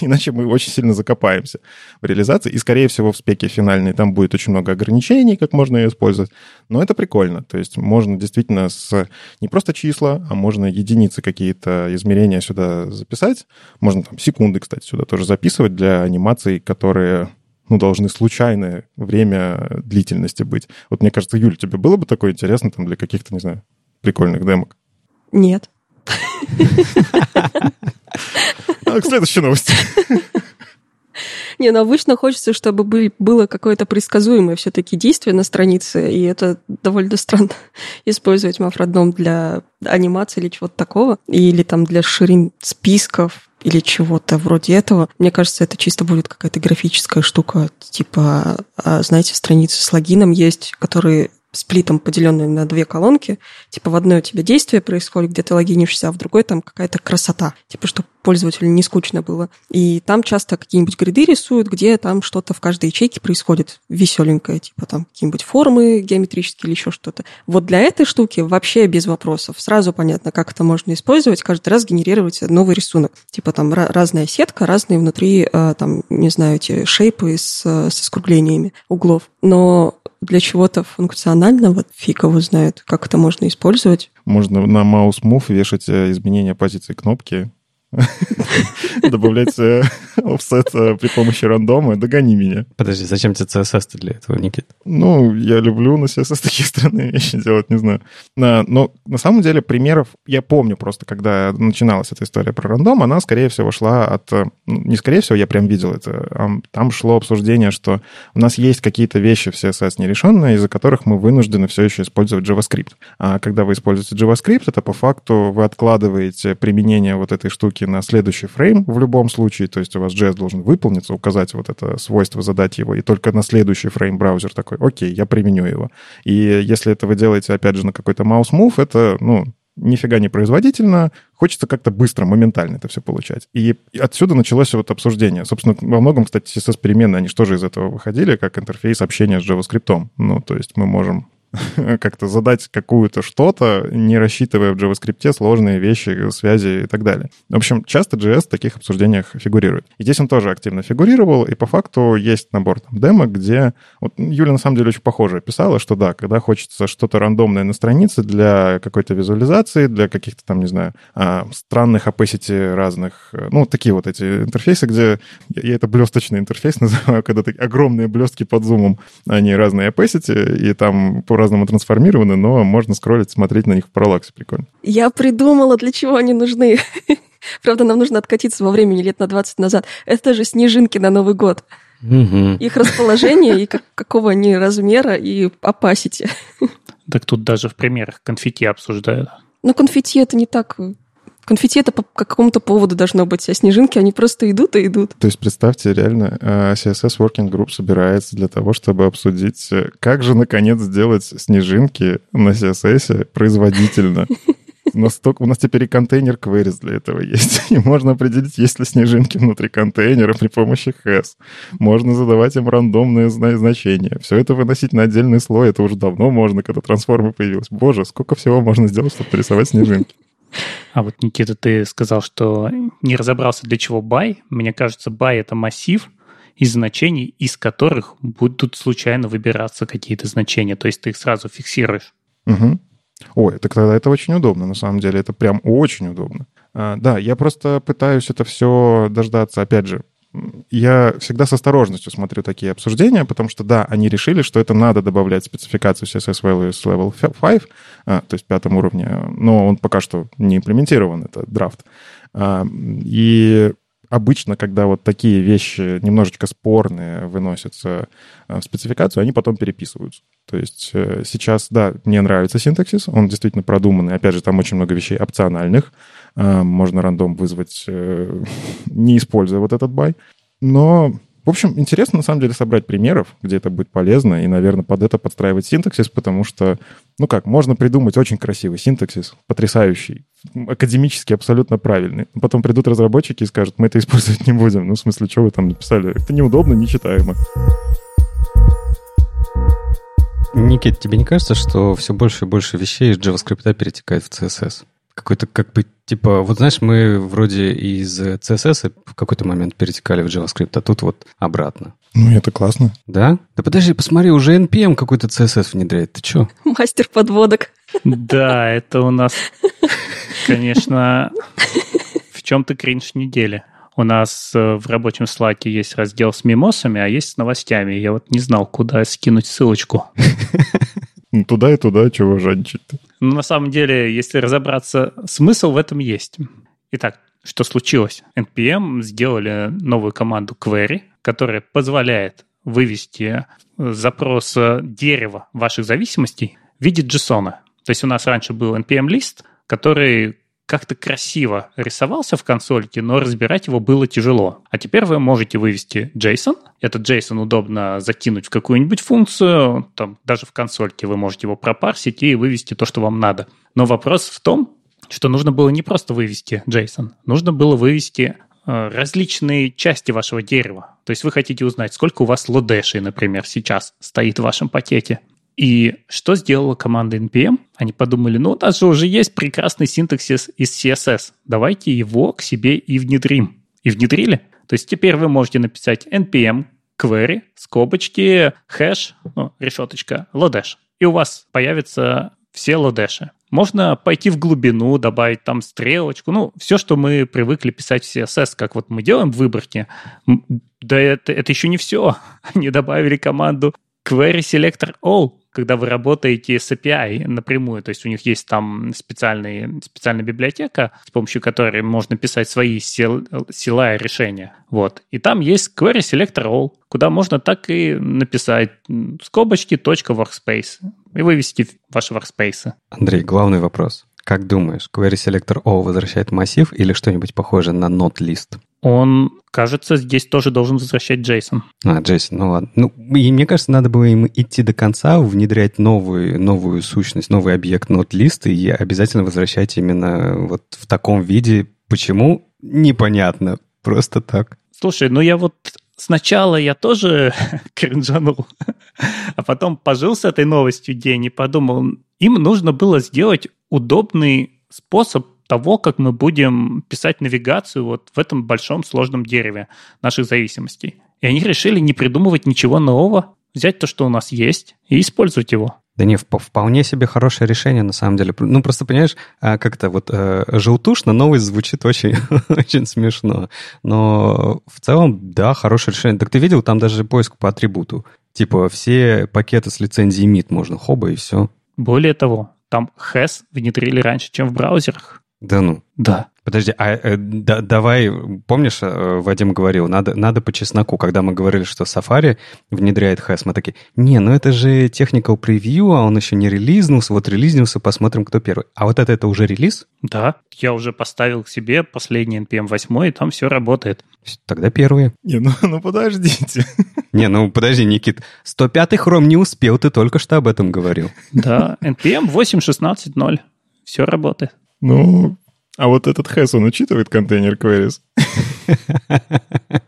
иначе мы очень сильно закопаемся в реализации. И, скорее всего, в спеке финальной там будет очень много ограничений, как можно ее использовать. Но это прикольно. То есть можно действительно с не просто числа, а можно единицы какие-то измерения сюда записать. Можно там секунды, кстати, сюда тоже записывать для анимаций, которые ну, должны случайное время длительности быть. Вот мне кажется, Юль, тебе было бы такое интересно там для каких-то, не знаю, прикольных демок? Нет. А к следующей новости. Не, ну обычно хочется, чтобы были, было какое-то предсказуемое все-таки действие на странице, и это довольно странно использовать мафродном для анимации или чего-то такого, или там для ширин списков, или чего-то вроде этого. Мне кажется, это чисто будет какая-то графическая штука, типа, а, знаете, страницы с логином есть, которые сплитом, поделенные на две колонки. Типа в одной у тебя действие происходит, где ты логинишься, а в другой там какая-то красота. Типа, чтобы пользователю не скучно было. И там часто какие-нибудь гриды рисуют, где там что-то в каждой ячейке происходит веселенькое, типа там какие-нибудь формы геометрические или еще что-то. Вот для этой штуки вообще без вопросов. Сразу понятно, как это можно использовать, каждый раз генерировать новый рисунок. Типа там разная сетка, разные внутри, э, там, не знаю, эти шейпы с, с скруглениями углов. Но для чего-то функционального фиг его знает, как это можно использовать. Можно на move вешать э, изменения позиции кнопки, добавлять офсет э, при помощи рандома, догони меня. Подожди, зачем тебе CSS для этого, Никит? Ну, я люблю на CSS такие странные вещи делать, не знаю. Но на самом деле примеров, я помню просто, когда начиналась эта история про рандом, она, скорее всего, шла от... Э, ну, не скорее всего, я прям видел это. Там шло обсуждение, что у нас есть какие-то вещи в CSS нерешенные, из-за которых мы вынуждены все еще использовать JavaScript. А когда вы используете JavaScript, это по факту вы откладываете применение вот этой штуки на следующий фрейм в любом случае, то есть у вас JS должен выполниться, указать вот это свойство, задать его, и только на следующий фрейм браузер такой, окей, я применю его. И если это вы делаете, опять же, на какой-то mouse move, это, ну, нифига не производительно, хочется как-то быстро, моментально это все получать. И отсюда началось вот обсуждение. Собственно, во многом, кстати, CSS-переменные, они же тоже из этого выходили, как интерфейс общения с JavaScript. Ну, то есть мы можем как-то задать какую-то что-то, не рассчитывая в JavaScript сложные вещи, связи и так далее. В общем, часто JS в таких обсуждениях фигурирует. И здесь он тоже активно фигурировал, и по факту есть набор там демо, где... Вот Юля на самом деле очень похоже писала, что да, когда хочется что-то рандомное на странице для какой-то визуализации, для каких-то там, не знаю, а, странных opacity разных, ну, такие вот эти интерфейсы, где... Я это блесточный интерфейс называю, когда такие огромные блестки под зумом, они разные opacity, и там по-разному трансформированы, но можно скроллить, смотреть на них в параллаксе. Прикольно. Я придумала, для чего они нужны. Правда, нам нужно откатиться во времени лет на 20 назад. Это же снежинки на Новый год. Угу. Их расположение и как, какого они размера и опасити. Так тут даже в примерах конфетти обсуждают. Но конфетти это не так Конфетти это по какому-то поводу должно быть, а снежинки, они просто идут и идут. То есть представьте, реально э, CSS Working Group собирается для того, чтобы обсудить, э, как же, наконец, сделать снежинки на CSS производительно. Настолько, у нас теперь и контейнер queries для этого есть. И можно определить, есть ли снежинки внутри контейнера при помощи has. Можно задавать им рандомные значения. Все это выносить на отдельный слой. Это уже давно можно, когда трансформы появилась. Боже, сколько всего можно сделать, чтобы нарисовать снежинки. А вот, Никита, ты сказал, что не разобрался, для чего buy. Мне кажется, buy — это массив из значений, из которых будут случайно выбираться какие-то значения. То есть ты их сразу фиксируешь. Угу. Ой, так тогда это очень удобно, на самом деле. Это прям очень удобно. А, да, я просто пытаюсь это все дождаться, опять же, я всегда с осторожностью смотрю такие обсуждения, потому что, да, они решили, что это надо добавлять спецификацию CSS Values Level 5, а, то есть пятом уровне, но он пока что не имплементирован, это драфт. А, и обычно, когда вот такие вещи немножечко спорные выносятся а, в спецификацию, они потом переписываются. То есть э, сейчас, да, мне нравится синтаксис, он действительно продуманный. Опять же, там очень много вещей опциональных. А, можно рандом вызвать, э, не используя вот этот бай. Но в общем, интересно на самом деле собрать примеров, где это будет полезно, и, наверное, под это подстраивать синтаксис, потому что, ну как, можно придумать очень красивый синтаксис, потрясающий, академически абсолютно правильный. Потом придут разработчики и скажут, мы это использовать не будем. Ну, в смысле, что вы там написали? Это неудобно, нечитаемо. Никит, тебе не кажется, что все больше и больше вещей из JavaScript перетекает в CSS? Какой-то как бы, типа, вот знаешь, мы вроде из CSS в какой-то момент перетекали в JavaScript, а тут вот обратно. Ну, это классно. Да? Да подожди, посмотри, уже NPM какой-то CSS внедряет. Ты что? Мастер подводок. Да, это у нас, конечно, в чем-то кринж недели. У нас э, в рабочем слаке есть раздел с мимосами, а есть с новостями. Я вот не знал, куда скинуть ссылочку. Ну, туда и туда, чего жадничать-то? Ну, на самом деле, если разобраться, смысл в этом есть. Итак, что случилось? NPM сделали новую команду query, которая позволяет вывести запрос дерева ваших зависимостей в виде JSON. То есть у нас раньше был NPM-лист, который как-то красиво рисовался в консольке, но разбирать его было тяжело. А теперь вы можете вывести JSON. Этот JSON удобно закинуть в какую-нибудь функцию, там, даже в консольке вы можете его пропарсить и вывести то, что вам надо. Но вопрос в том, что нужно было не просто вывести JSON, нужно было вывести э, различные части вашего дерева. То есть вы хотите узнать, сколько у вас лодешей, например, сейчас стоит в вашем пакете. И что сделала команда NPM? Они подумали, ну, у нас же уже есть прекрасный синтаксис из CSS. Давайте его к себе и внедрим. И внедрили. То есть теперь вы можете написать npm query, скобочки, хэш, ну, решеточка, лодеш. И у вас появятся все лодеши. Можно пойти в глубину, добавить там стрелочку, ну, все, что мы привыкли писать в CSS, как вот мы делаем в выборке. Да это, это еще не все. Они добавили команду query selector all, когда вы работаете с API напрямую, то есть у них есть там специальный, специальная библиотека, с помощью которой можно писать свои сила и решения. Вот. И там есть query selector all, куда можно так и написать скобочки .workspace и вывести ваши workspace. Андрей, главный вопрос. Как думаешь, query selector all возвращает массив или что-нибудь похожее на not list? Он, кажется, здесь тоже должен возвращать Джейсон. А, Джейсон, ну ладно. Ну, и мне кажется, надо было им идти до конца, внедрять новую, новую сущность, новый объект нот-лист и обязательно возвращать именно вот в таком виде. Почему? Непонятно. Просто так. Слушай, ну я вот сначала я тоже кринжанул, а потом пожил с этой новостью день и подумал, им нужно было сделать удобный способ того, как мы будем писать навигацию вот в этом большом сложном дереве наших зависимостей. И они решили не придумывать ничего нового, взять то, что у нас есть, и использовать его. Да не, вполне себе хорошее решение, на самом деле. Ну, просто, понимаешь, а, как-то вот э, желтушно новость звучит очень, очень смешно. Но в целом, да, хорошее решение. Так ты видел, там даже поиск по атрибуту. Типа все пакеты с лицензией MIT можно, хоба, и все. Более того, там HES внедрили раньше, чем в браузерах. Да ну? Да. Подожди, а э, да, давай, помнишь, э, Вадим говорил, надо, надо по чесноку, когда мы говорили, что Safari внедряет HES, мы такие, не, ну это же technical preview, а он еще не релизнулся, вот релизнулся, посмотрим, кто первый. А вот это, это уже релиз? Да, я уже поставил к себе последний NPM 8, и там все работает. Тогда первые. Не, ну, ну подождите. Не, ну подожди, Никит, 105-й хром не успел, ты только что об этом говорил. Да, NPM 8.16.0, все работает. Ну, а вот этот хэс, он учитывает контейнер queries?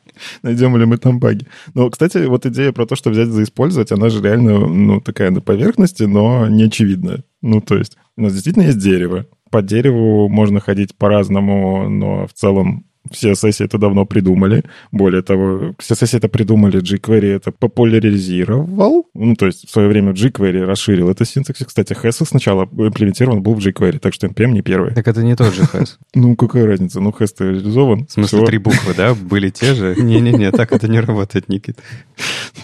Найдем ли мы там баги. Ну, кстати, вот идея про то, что взять за использовать, она же реально, ну, такая на поверхности, но не очевидная. Ну, то есть у нас действительно есть дерево. По дереву можно ходить по-разному, но в целом все CSS это давно придумали. Более того, CSS это придумали, jQuery это популяризировал. Ну, то есть в свое время jQuery расширил это синтаксис. Кстати, HES сначала имплементирован был в jQuery, так что NPM не первый. Так это не тот же HES. Ну, какая разница? Ну, HES-то реализован. В смысле, три буквы, да, были те же? Не-не-не, так это не работает, Никит.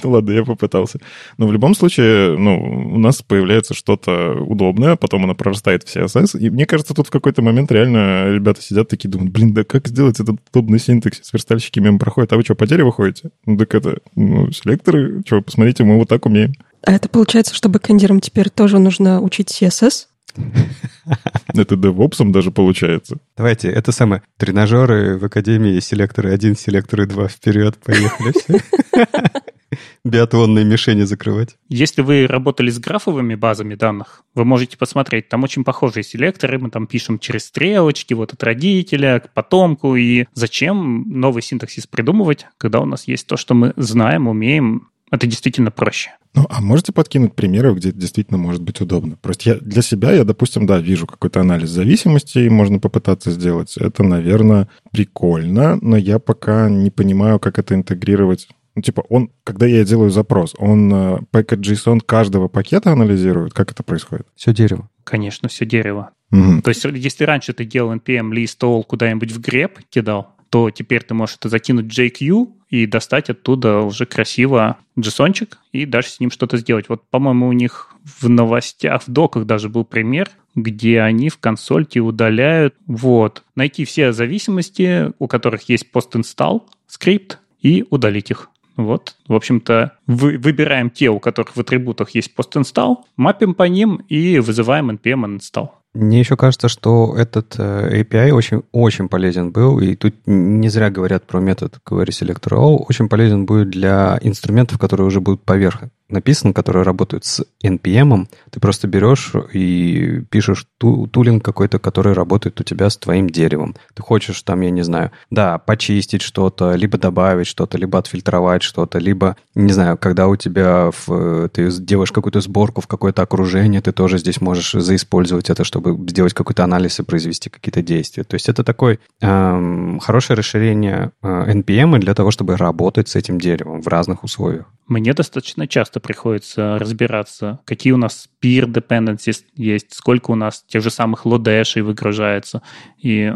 Ну, ладно, я попытался. Но в любом случае, ну, у нас появляется что-то удобное, потом оно прорастает в CSS, и мне кажется, тут в какой-то момент реально ребята сидят такие, думают, блин, да как сделать это удобный синтаксис, верстальщики мимо проходят. А вы что, по дереву ходите? Ну, так это, ну, селекторы, что, посмотрите, мы вот так умеем. А это получается, что бэкэндерам теперь тоже нужно учить CSS? Это девопсом даже получается. Давайте, это самое, тренажеры в Академии, селекторы 1, селекторы 2, вперед, поехали все. биатлонные мишени закрывать. Если вы работали с графовыми базами данных, вы можете посмотреть, там очень похожие селекторы, мы там пишем через стрелочки, вот от родителя к потомку, и зачем новый синтаксис придумывать, когда у нас есть то, что мы знаем, умеем, это действительно проще. Ну, а можете подкинуть примеры, где это действительно может быть удобно? Просто я для себя, я, допустим, да, вижу какой-то анализ зависимости, можно попытаться сделать. Это, наверное, прикольно, но я пока не понимаю, как это интегрировать ну, типа, он, когда я делаю запрос, он э, package.json каждого пакета анализирует? Как это происходит? Все дерево. Конечно, все дерево. Угу. То есть, если раньше ты делал npm list all куда-нибудь в греб кидал, то теперь ты можешь это закинуть в JQ и достать оттуда уже красиво JSON и дальше с ним что-то сделать. Вот, по-моему, у них в новостях, в доках даже был пример, где они в консольте удаляют, вот, найти все зависимости, у которых есть post-install скрипт, и удалить их. Вот, в общем-то, вы, выбираем те, у которых в атрибутах есть post-install, мапим по ним и вызываем npm install. Мне еще кажется, что этот э, API очень, очень полезен был, и тут не зря говорят про метод query selector all, очень полезен будет для инструментов, которые уже будут поверх написан, которые работают с NPM, ты просто берешь и пишешь ту, тулинг какой-то, который работает у тебя с твоим деревом. Ты хочешь там, я не знаю, да, почистить что-то, либо добавить что-то, либо отфильтровать что-то, либо, не знаю, когда у тебя в, ты делаешь какую-то сборку в какое-то окружение, ты тоже здесь можешь заиспользовать это, чтобы сделать какой-то анализ и произвести какие-то действия. То есть это такое эм, хорошее расширение э, NPM для того, чтобы работать с этим деревом в разных условиях. Мне достаточно часто приходится разбираться, какие у нас peer dependencies есть, сколько у нас тех же самых лодешей выгружается. И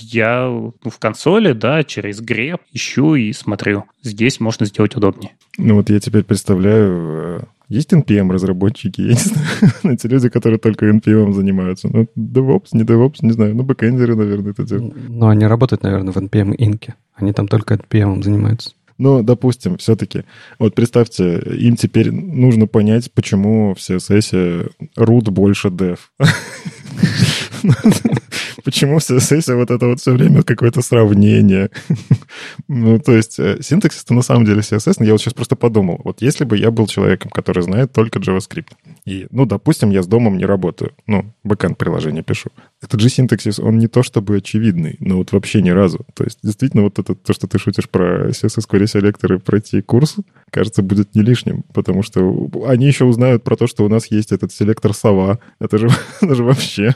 я ну, в консоли, да, через греб ищу и смотрю. Здесь можно сделать удобнее. Ну вот я теперь представляю, э, есть NPM-разработчики, я не знаю, эти люди, которые только NPM занимаются. Ну, DevOps, не DevOps, не знаю, ну, бэкэндеры, наверное, это делают. Но они работают, наверное, в NPM инке. Они там только NPM занимаются. Но, допустим, все-таки, вот представьте, им теперь нужно понять, почему в CSS root больше dev. Почему в CSS вот это вот все время какое-то сравнение? ну, то есть э, синтаксис на самом деле CSS, но я вот сейчас просто подумал, вот если бы я был человеком, который знает только JavaScript, и, ну, допустим, я с домом не работаю, ну, бэкэнд приложение пишу, этот же синтаксис, он не то чтобы очевидный, но вот вообще ни разу. То есть действительно вот это, то, что ты шутишь про CSS Query Selector и пройти курс, кажется, будет не лишним, потому что они еще узнают про то, что у нас есть этот селектор сова. Это же, это же вообще...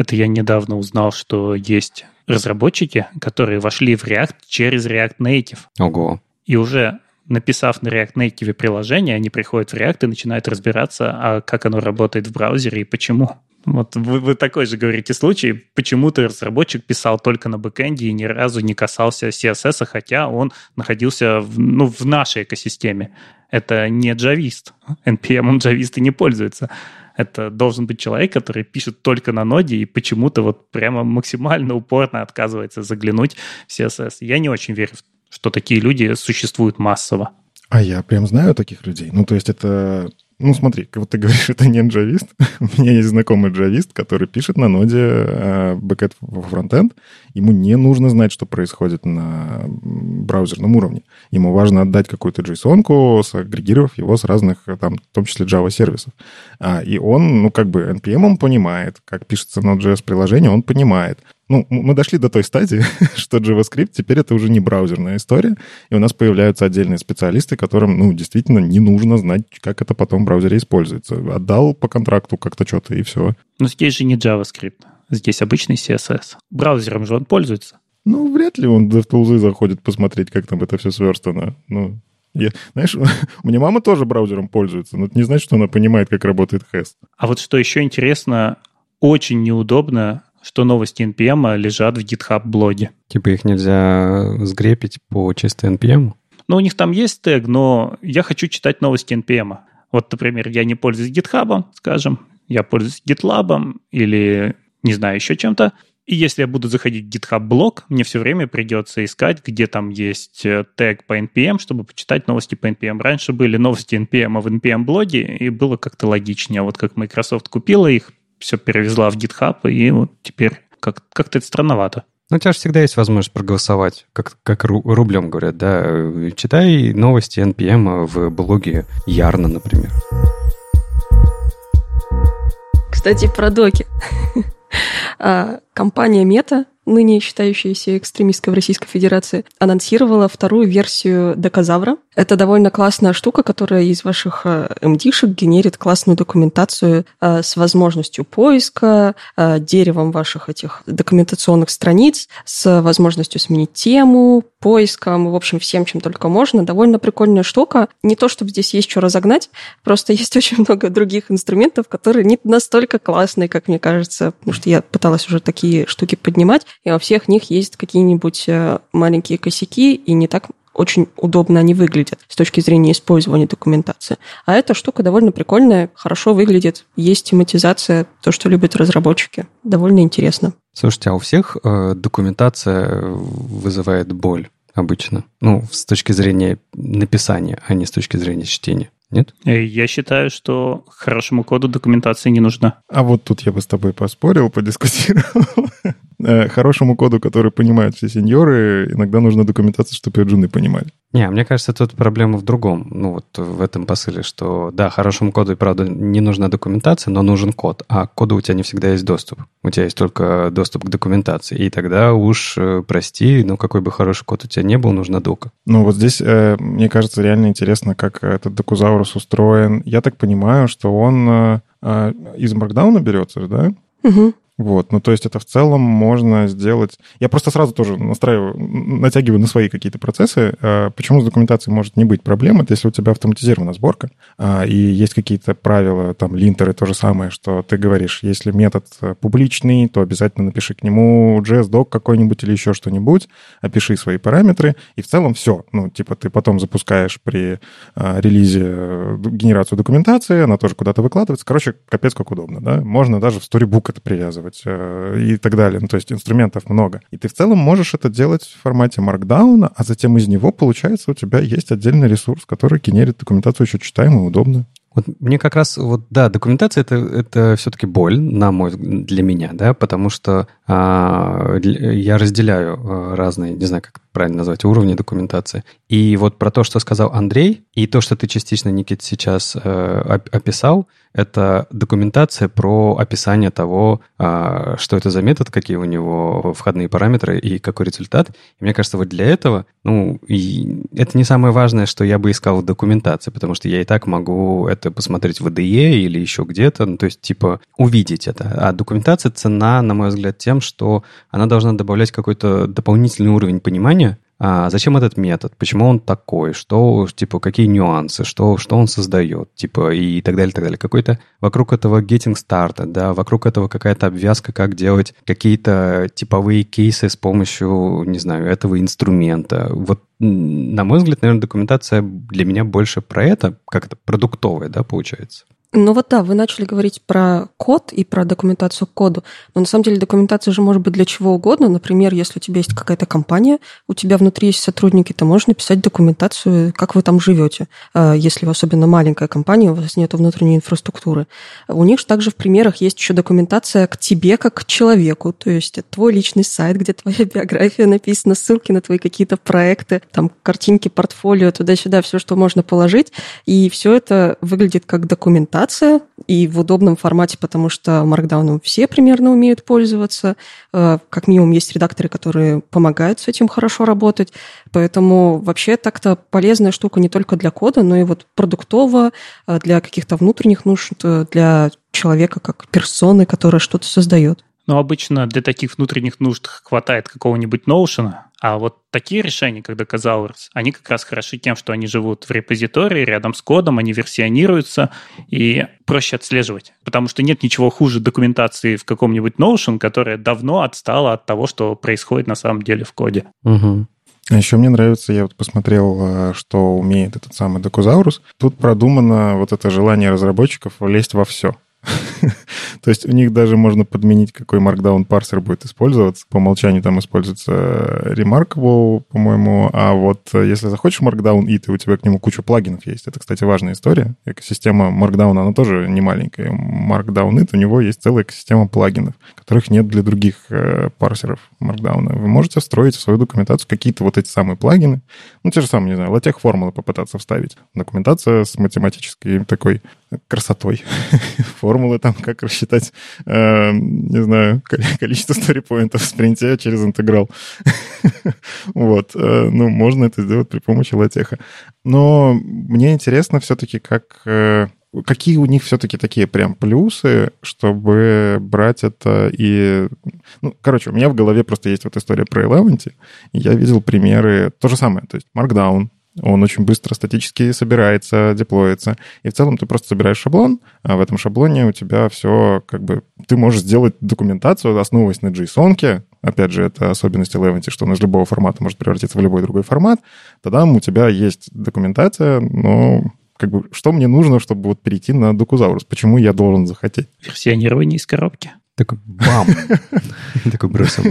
Это я недавно узнал, что есть разработчики, которые вошли в React через React Native. Ого. И уже написав на React Native приложение, они приходят в React и начинают разбираться, а как оно работает в браузере и почему. Вот вы, вы такой же говорите случай, почему-то разработчик писал только на бэкэнде и ни разу не касался CSS, хотя он находился в, ну, в нашей экосистеме. Это не джавист. NPM он джависты не пользуется. Это должен быть человек, который пишет только на ноде и почему-то вот прямо максимально упорно отказывается заглянуть в CSS. Я не очень верю, что такие люди существуют массово. А я прям знаю таких людей. Ну, то есть это ну, смотри, как ты говоришь, это не джавист. У меня есть знакомый джавист, который пишет на ноде э, бэкэт в фронтенд. Ему не нужно знать, что происходит на браузерном уровне. Ему важно отдать какую-то JSON, сагрегировав его с разных, там, в том числе Java-сервисов. А, и он, ну, как бы NPM он понимает, как пишется Node.js приложение, он понимает. Ну, мы дошли до той стадии, что JavaScript теперь это уже не браузерная история, и у нас появляются отдельные специалисты, которым, ну, действительно не нужно знать, как это потом в браузере используется. Отдал по контракту как-то что-то, и все. Но здесь же не JavaScript, здесь обычный CSS. Браузером же он пользуется. Ну, вряд ли он в DevTools заходит посмотреть, как там это все сверстано. Ну, я, знаешь, у меня мама тоже браузером пользуется, но это не значит, что она понимает, как работает HEST. А вот что еще интересно, очень неудобно что новости NPM лежат в GitHub блоге. Типа их нельзя сгрепить по чисто NPM? Ну, у них там есть тег, но я хочу читать новости NPM. Вот, например, я не пользуюсь GitHub, скажем, я пользуюсь GitLab или, не знаю, еще чем-то. И если я буду заходить в GitHub блог, мне все время придется искать, где там есть э, тег по NPM, чтобы почитать новости по NPM. Раньше были новости NPM в NPM блоге, и было как-то логичнее. Вот как Microsoft купила их, все перевезла в GitHub, и вот теперь как- как-то это странновато. Ну, у тебя же всегда есть возможность проголосовать, как, как рублем говорят, да. Читай новости NPM в блоге Ярна, например. Кстати, про доки. А, компания Мета ныне считающаяся экстремисткой в Российской Федерации, анонсировала вторую версию Доказавра. Это довольно классная штука, которая из ваших MD-шек э, генерит классную документацию э, с возможностью поиска, э, деревом ваших этих документационных страниц, с возможностью сменить тему, поиском, в общем, всем, чем только можно. Довольно прикольная штука. Не то, чтобы здесь есть что разогнать, просто есть очень много других инструментов, которые не настолько классные, как мне кажется, потому что я пыталась уже такие штуки поднимать, и во всех них есть какие-нибудь э, маленькие косяки, и не так очень удобно они выглядят с точки зрения использования документации. А эта штука довольно прикольная, хорошо выглядит, есть тематизация, то, что любят разработчики. Довольно интересно. Слушайте, а у всех э, документация вызывает боль обычно? Ну, с точки зрения написания, а не с точки зрения чтения. Нет? Э, я считаю, что хорошему коду документация не нужна. А вот тут я бы с тобой поспорил, подискутировал. Э, хорошему коду, который понимают все сеньоры, иногда нужна документация, чтобы ее джуны понимали. Не, мне кажется, тут проблема в другом. Ну, вот в этом посыле, что да, хорошему коду и правда не нужна документация, но нужен код. А к коду у тебя не всегда есть доступ. У тебя есть только доступ к документации. И тогда уж, э, прости, ну, какой бы хороший код у тебя не был, нужна дока. Ну, вот здесь, мне кажется, реально интересно, как этот докузаурус устроен. Я так понимаю, что он э, э из Markdown берется, да? Угу. Вот, ну то есть это в целом можно сделать... Я просто сразу тоже настраиваю, натягиваю на свои какие-то процессы. А, почему с документацией может не быть проблем? Это если у тебя автоматизирована сборка, а, и есть какие-то правила, там, линтеры, то же самое, что ты говоришь, если метод э, публичный, то обязательно напиши к нему JS-док какой-нибудь или еще что-нибудь, опиши свои параметры, и в целом все. Ну, типа ты потом запускаешь при а, релизе э, генерацию документации, она тоже куда-то выкладывается. Короче, капец как удобно, да? Можно даже в Storybook это привязывать делать э, и так далее. Ну, то есть инструментов много. И ты в целом можешь это делать в формате Markdown, а затем из него, получается, у тебя есть отдельный ресурс, который генерит документацию еще читаемую, удобную. Вот мне как раз, вот да, документация это, это все-таки боль, на мой для меня, да, потому что а, я разделяю а, разные, не знаю, как правильно назвать, уровни документации. И вот про то, что сказал Андрей, и то, что ты частично, Никит, сейчас э, описал, это документация про описание того, э, что это за метод, какие у него входные параметры и какой результат. И мне кажется, вот для этого, ну, и это не самое важное, что я бы искал в документации, потому что я и так могу это посмотреть в IDE или еще где-то, ну, то есть, типа, увидеть это. А документация цена, на мой взгляд, тем, что она должна добавлять какой-то дополнительный уровень понимания, а зачем этот метод, почему он такой, что, типа, какие нюансы, что, что он создает, типа, и так далее, так далее. Какой-то вокруг этого getting started, да, вокруг этого какая-то обвязка, как делать какие-то типовые кейсы с помощью, не знаю, этого инструмента. Вот, на мой взгляд, наверное, документация для меня больше про это, как это, продуктовая, да, получается. Ну вот да, вы начали говорить про код и про документацию к коду, но на самом деле документация же может быть для чего угодно. Например, если у тебя есть какая-то компания, у тебя внутри есть сотрудники, ты можешь написать документацию, как вы там живете. А, если вы особенно маленькая компания, у вас нет внутренней инфраструктуры. У них же также в примерах есть еще документация к тебе как к человеку, то есть твой личный сайт, где твоя биография написана, ссылки на твои какие-то проекты, там картинки, портфолио, туда-сюда, все, что можно положить, и все это выглядит как документация презентация и в удобном формате, потому что Markdown все примерно умеют пользоваться. Э, как минимум есть редакторы, которые помогают с этим хорошо работать. Поэтому вообще так-то полезная штука не только для кода, но и вот продуктово, э, для каких-то внутренних нужд, э, для человека как персоны, которая что-то создает. Но обычно для таких внутренних нужд хватает какого-нибудь Notion, а вот такие решения, как Docasaurus, они как раз хороши тем, что они живут в репозитории рядом с кодом, они версионируются и проще отслеживать. Потому что нет ничего хуже документации в каком-нибудь Notion, которая давно отстала от того, что происходит на самом деле в коде. Угу. А еще мне нравится, я вот посмотрел, э, что умеет этот самый Докузаурус. Тут продумано вот это желание разработчиков влезть во все. То есть у них даже можно подменить, какой Markdown парсер будет использоваться. По умолчанию там используется Remarkable, по-моему. А вот э, если захочешь Markdown и ты у тебя к нему куча плагинов есть. Это, кстати, важная история. Экосистема Markdown, она тоже не маленькая. Markdown it, у него есть целая экосистема плагинов, которых нет для других э, парсеров Markdown. Вы можете встроить в свою документацию какие-то вот эти самые плагины. Ну, те же самые, не знаю, латех формулы попытаться вставить. Документация с математической такой красотой. Формулы там, как рассчитать, э, не знаю, количество сторипоинтов в спринте через интеграл. вот. Э, ну, можно это сделать при помощи латеха. Но мне интересно все-таки, как... Э, какие у них все-таки такие прям плюсы, чтобы брать это и... Ну, короче, у меня в голове просто есть вот история про Eleventy, и я видел примеры, то же самое, то есть Markdown, он очень быстро статически собирается, деплоится. И в целом ты просто собираешь шаблон, а в этом шаблоне у тебя все как бы... Ты можешь сделать документацию, основываясь на JSON, опять же, это особенность Eleventy, что он из любого формата может превратиться в любой другой формат, тогда у тебя есть документация, но как бы, что мне нужно, чтобы вот перейти на Докузаурус? Почему я должен захотеть? Версионирование из коробки. Такой бам! Такой бросил.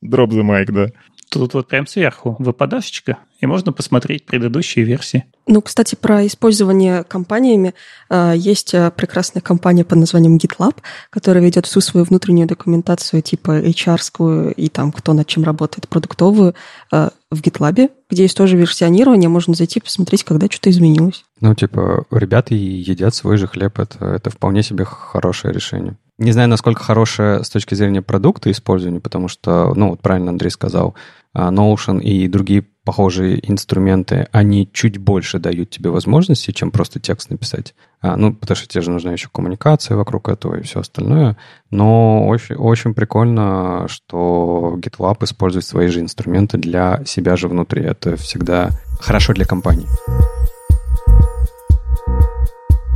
Дроп the mic, да. Тут вот прям сверху выпадашечка, и можно посмотреть предыдущие версии. Ну, кстати, про использование компаниями. Э, есть э, прекрасная компания под названием GitLab, которая ведет всю свою внутреннюю документацию, типа HR-скую и там, кто над чем работает, продуктовую, э, в GitLab, где есть тоже версионирование, можно зайти посмотреть, когда что-то изменилось. Ну, типа, ребята едят свой же хлеб, это, это вполне себе хорошее решение. Не знаю, насколько хорошее с точки зрения продукта использования, потому что, ну, вот правильно Андрей сказал, Notion и другие похожие инструменты, они чуть больше дают тебе возможности, чем просто текст написать. А, ну, потому что тебе же нужна еще коммуникация вокруг этого и все остальное. Но очень, очень прикольно, что GitLab использует свои же инструменты для себя же внутри. Это всегда хорошо для компании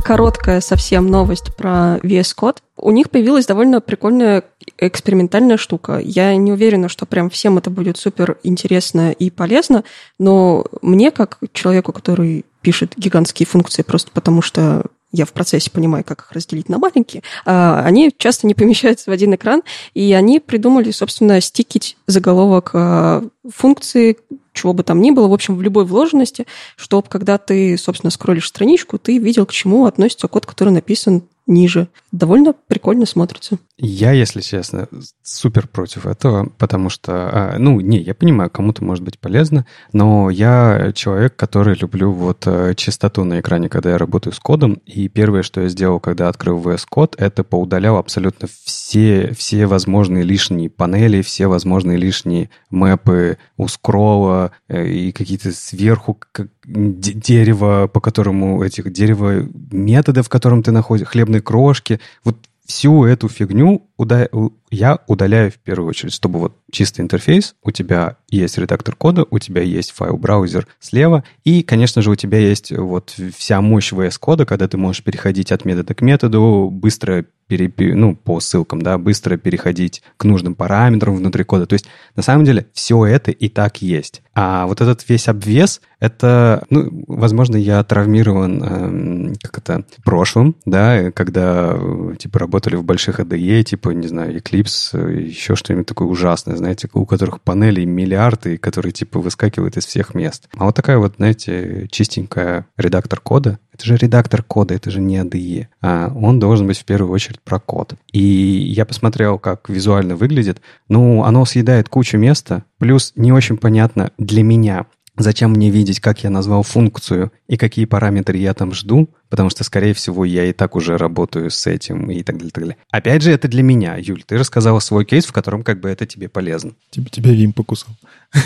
короткая совсем новость про VS Code. У них появилась довольно прикольная экспериментальная штука. Я не уверена, что прям всем это будет супер интересно и полезно, но мне, как человеку, который пишет гигантские функции просто потому, что я в процессе понимаю, как их разделить на маленькие, а, они часто не помещаются в один экран, и они придумали, собственно, стикить заголовок а, функции, чего бы там ни было, в общем, в любой вложенности, чтобы, когда ты, собственно, скроллишь страничку, ты видел, к чему относится код, который написан ниже. Довольно прикольно смотрится. Я, если честно, супер против этого, потому что, а, ну, не, я понимаю, кому-то может быть полезно, но я человек, который люблю вот э, чистоту на экране, когда я работаю с кодом, и первое, что я сделал, когда открыл VS Code, это поудалял абсолютно все, все возможные лишние панели, все возможные лишние мэпы у скролла э, и какие-то сверху дерево, по которому этих дерево методы, в котором ты находишь, хлебные крошки, вот всю эту фигню уда- я удаляю в первую очередь, чтобы вот чистый интерфейс, у тебя есть редактор кода, у тебя есть файл-браузер слева, и, конечно же, у тебя есть вот вся мощь VS кода, когда ты можешь переходить от метода к методу, быстро перепи, ну, по ссылкам, да, быстро переходить к нужным параметрам внутри кода. То есть, на самом деле, все это и так есть. А вот этот весь обвес, это, ну, возможно, я травмирован, эм, как это, прошлым, да, когда, типа, работали в больших ADE, типа, не знаю, Eclipse, еще что-нибудь такое ужасное, знаете, у которых панелей миллиарды, которые, типа, выскакивают из всех мест. А вот такая вот, знаете, чистенькая редактор кода, это же редактор кода, это же не ADE. А он должен быть в первую очередь про код. И я посмотрел, как визуально выглядит. Ну, оно съедает кучу места, плюс не очень понятно для меня, Зачем мне видеть, как я назвал функцию и какие параметры я там жду, потому что, скорее всего, я и так уже работаю с этим и так далее, так далее. Опять же, это для меня, Юль. Ты рассказала свой кейс, в котором как бы это тебе полезно. Тебе, тебя Вим покусал.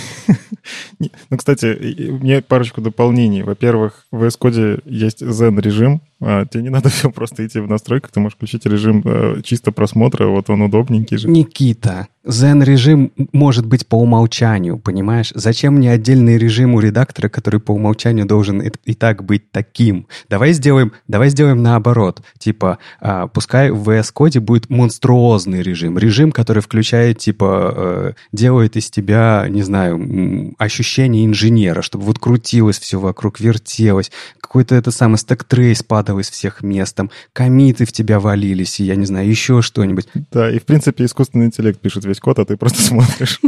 Ну, кстати, у меня парочку дополнений. Во-первых, в VS Code есть Zen-режим. А, тебе не надо все просто идти в настройках, ты можешь включить режим э, чисто просмотра, вот он удобненький же. Никита, Zen-режим может быть по умолчанию, понимаешь? Зачем мне отдельный режим у редактора, который по умолчанию должен и так быть таким? Давай сделаем, давай сделаем наоборот. Типа, а, пускай в VS Code будет монструозный режим. Режим, который включает, типа, э, делает из тебя, не знаю, ощущение инженера, чтобы вот крутилось все вокруг, вертелось. Какой-то это самый stack trace падал из всех мест, там, комиты в тебя валились, и я не знаю, еще что-нибудь. Да, и в принципе искусственный интеллект пишет весь код, а ты просто смотришь.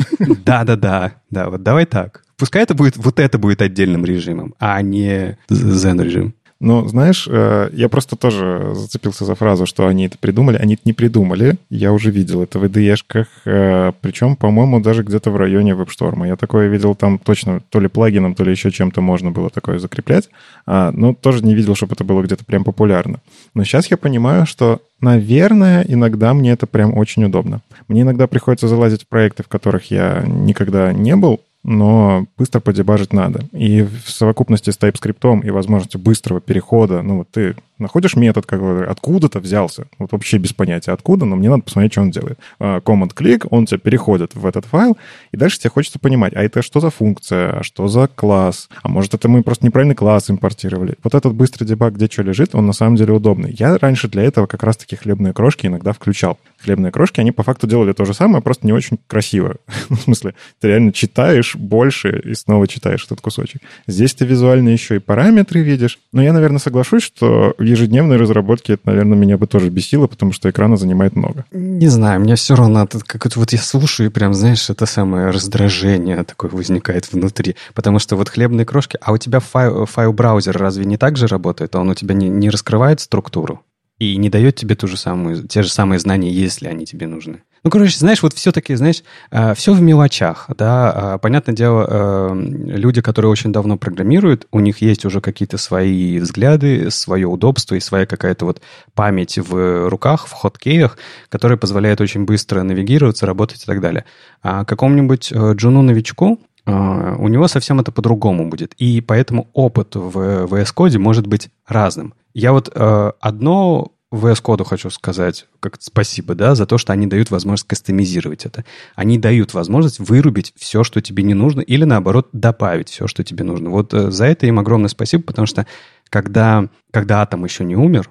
Да-да-да, да, вот давай так. Пускай это будет, вот это будет отдельным режимом, а не Zen-режим. Ну, знаешь, э, я просто тоже зацепился за фразу, что они это придумали. Они это не придумали. Я уже видел это в IDE-шках. Э, Причем, по-моему, даже где-то в районе WebStorm. Я такое видел там точно то ли плагином, то ли еще чем-то можно было такое закреплять. А, но тоже не видел, чтобы это было где-то прям популярно. Но сейчас я понимаю, что Наверное, иногда мне это прям очень удобно. Мне иногда приходится залазить в проекты, в которых я никогда не был, но быстро подебажить надо. И в совокупности с TypeScript и возможностью быстрого перехода, ну вот ты Находишь метод какой-то, откуда-то взялся. Вот вообще без понятия откуда, но мне надо посмотреть, что он делает. А, command-клик, он тебя переходит в этот файл, и дальше тебе хочется понимать, а это что за функция, а что за класс, а может это мы просто неправильный класс импортировали. Вот этот быстрый дебаг, где что лежит, он на самом деле удобный. Я раньше для этого как раз-таки хлебные крошки иногда включал. Хлебные крошки, они по факту делали то же самое, просто не очень красиво. в смысле, ты реально читаешь больше и снова читаешь этот кусочек. Здесь ты визуально еще и параметры видишь. Но я, наверное, соглашусь, что в ежедневной разработке это, наверное, меня бы тоже бесило, потому что экрана занимает много. Не знаю, мне все равно, как это вот я слушаю, и прям, знаешь, это самое раздражение такое возникает внутри. Потому что вот хлебные крошки, а у тебя файл, файл-браузер разве не так же работает? Он у тебя не, не раскрывает структуру? и не дает тебе ту же самую, те же самые знания, если они тебе нужны. Ну, короче, знаешь, вот все-таки, знаешь, э, все в мелочах, да. Э, понятное дело, э, люди, которые очень давно программируют, у них есть уже какие-то свои взгляды, свое удобство и своя какая-то вот память в руках, в хоткеях, которая позволяет очень быстро навигироваться, работать и так далее. А какому-нибудь джуну-новичку у него совсем это по-другому будет. И поэтому опыт в VS Code может быть разным. Я вот одно VS Code хочу сказать, как спасибо, да, за то, что они дают возможность кастомизировать это. Они дают возможность вырубить все, что тебе не нужно, или наоборот добавить все, что тебе нужно. Вот э, за это им огромное спасибо, потому что когда, когда Атом еще не умер,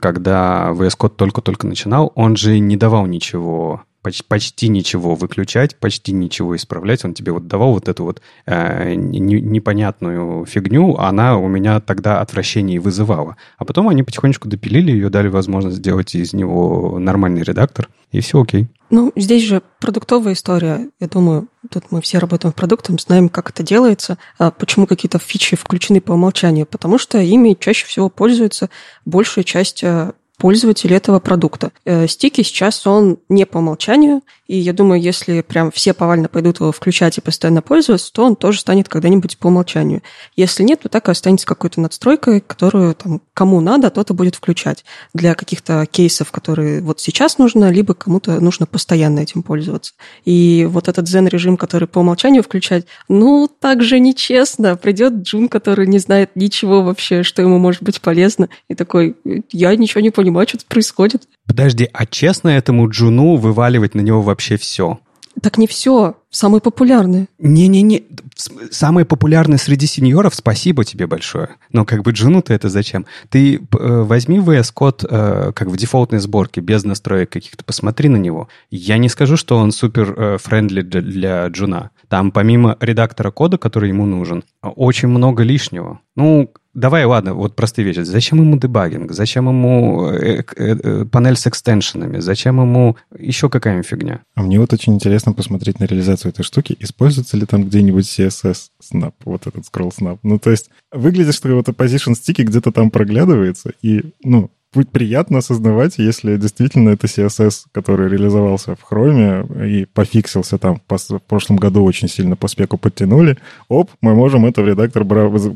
когда VS Code только-только начинал, он же не давал ничего почти, почти ничего выключать, почти ничего исправлять. Он тебе вот давал вот эту вот э, непонятную фигню, она у меня тогда отвращение вызывала. А потом они потихонечку допилили ее, дали возможность сделать из него нормальный редактор, и все окей. Ну, здесь же продуктовая история. Я думаю, тут мы все работаем в продуктах, знаем, как это делается, а почему какие-то фичи включены по умолчанию. Потому что ими чаще всего пользуется большая часть э, пользователь этого продукта. Э, стики сейчас он не по умолчанию, и я думаю, если прям все повально пойдут его включать и постоянно пользоваться, то он тоже станет когда-нибудь по умолчанию. Если нет, то так и останется какой-то надстройкой, которую там кому надо, тот и будет включать для каких-то кейсов, которые вот сейчас нужно, либо кому-то нужно постоянно этим пользоваться. И вот этот Zen-режим, который по умолчанию включать, ну, так же нечестно. Придет Джун, который не знает ничего вообще, что ему может быть полезно, и такой, я ничего не понимаю, что тут происходит. Подожди, а честно этому Джуну вываливать на него вообще все? Так не все. Самые популярные. Не-не-не. Самые популярные среди сеньоров, спасибо тебе большое. Но как бы джуну-то это зачем? Ты э, возьми VS Code э, как в дефолтной сборке, без настроек каких-то, посмотри на него. Я не скажу, что он супер э, friendly для, для джуна. Там помимо редактора кода, который ему нужен, очень много лишнего. Ну, давай, ладно, вот простые вещи. Зачем ему дебагинг? Зачем ему э, э, э, панель с экстеншенами? Зачем ему еще какая-нибудь фигня? А мне вот очень интересно посмотреть на реализацию этой штуки. Используется ли там где-нибудь CSS snap, вот этот scroll snap? Ну, то есть выглядит, что вот position стики где-то там проглядывается, и, ну, будет приятно осознавать, если действительно это CSS, который реализовался в Chrome и пофиксился там в прошлом году очень сильно по спеку подтянули, оп, мы можем это в редактор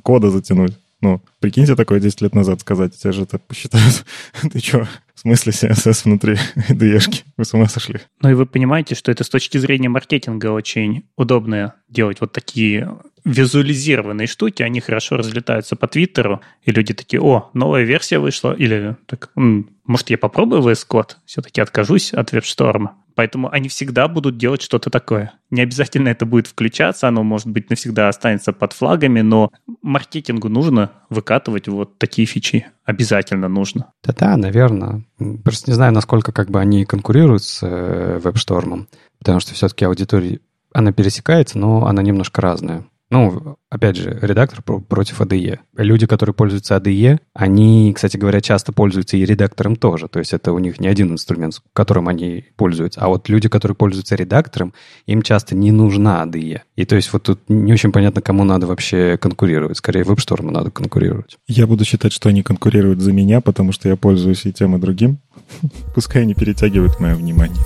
кода затянуть. Ну, прикиньте такое 10 лет назад сказать, тебя же это посчитают. Ты что, в смысле CSS внутри IDE-шки? Вы с ума сошли? Ну и вы понимаете, что это с точки зрения маркетинга очень удобно делать вот такие визуализированные штуки, они хорошо разлетаются по Твиттеру, и люди такие, о, новая версия вышла, или так, может, я попробую VS Code, все-таки откажусь от веб-шторма. Поэтому они всегда будут делать что-то такое. Не обязательно это будет включаться, оно, может быть, навсегда останется под флагами, но маркетингу нужно выкатывать вот такие фичи. Обязательно нужно. Да-да, наверное. Просто не знаю, насколько как бы они конкурируют с э, веб-штормом, потому что все-таки аудитория, она пересекается, но она немножко разная. Ну, опять же, редактор против ADE. Люди, которые пользуются ADE, они, кстати говоря, часто пользуются и редактором тоже. То есть это у них не один инструмент, которым они пользуются. А вот люди, которые пользуются редактором, им часто не нужна ADE. И то есть вот тут не очень понятно, кому надо вообще конкурировать. Скорее, WebStorm надо конкурировать. Я буду считать, что они конкурируют за меня, потому что я пользуюсь и тем, и другим. Пускай они перетягивают мое внимание.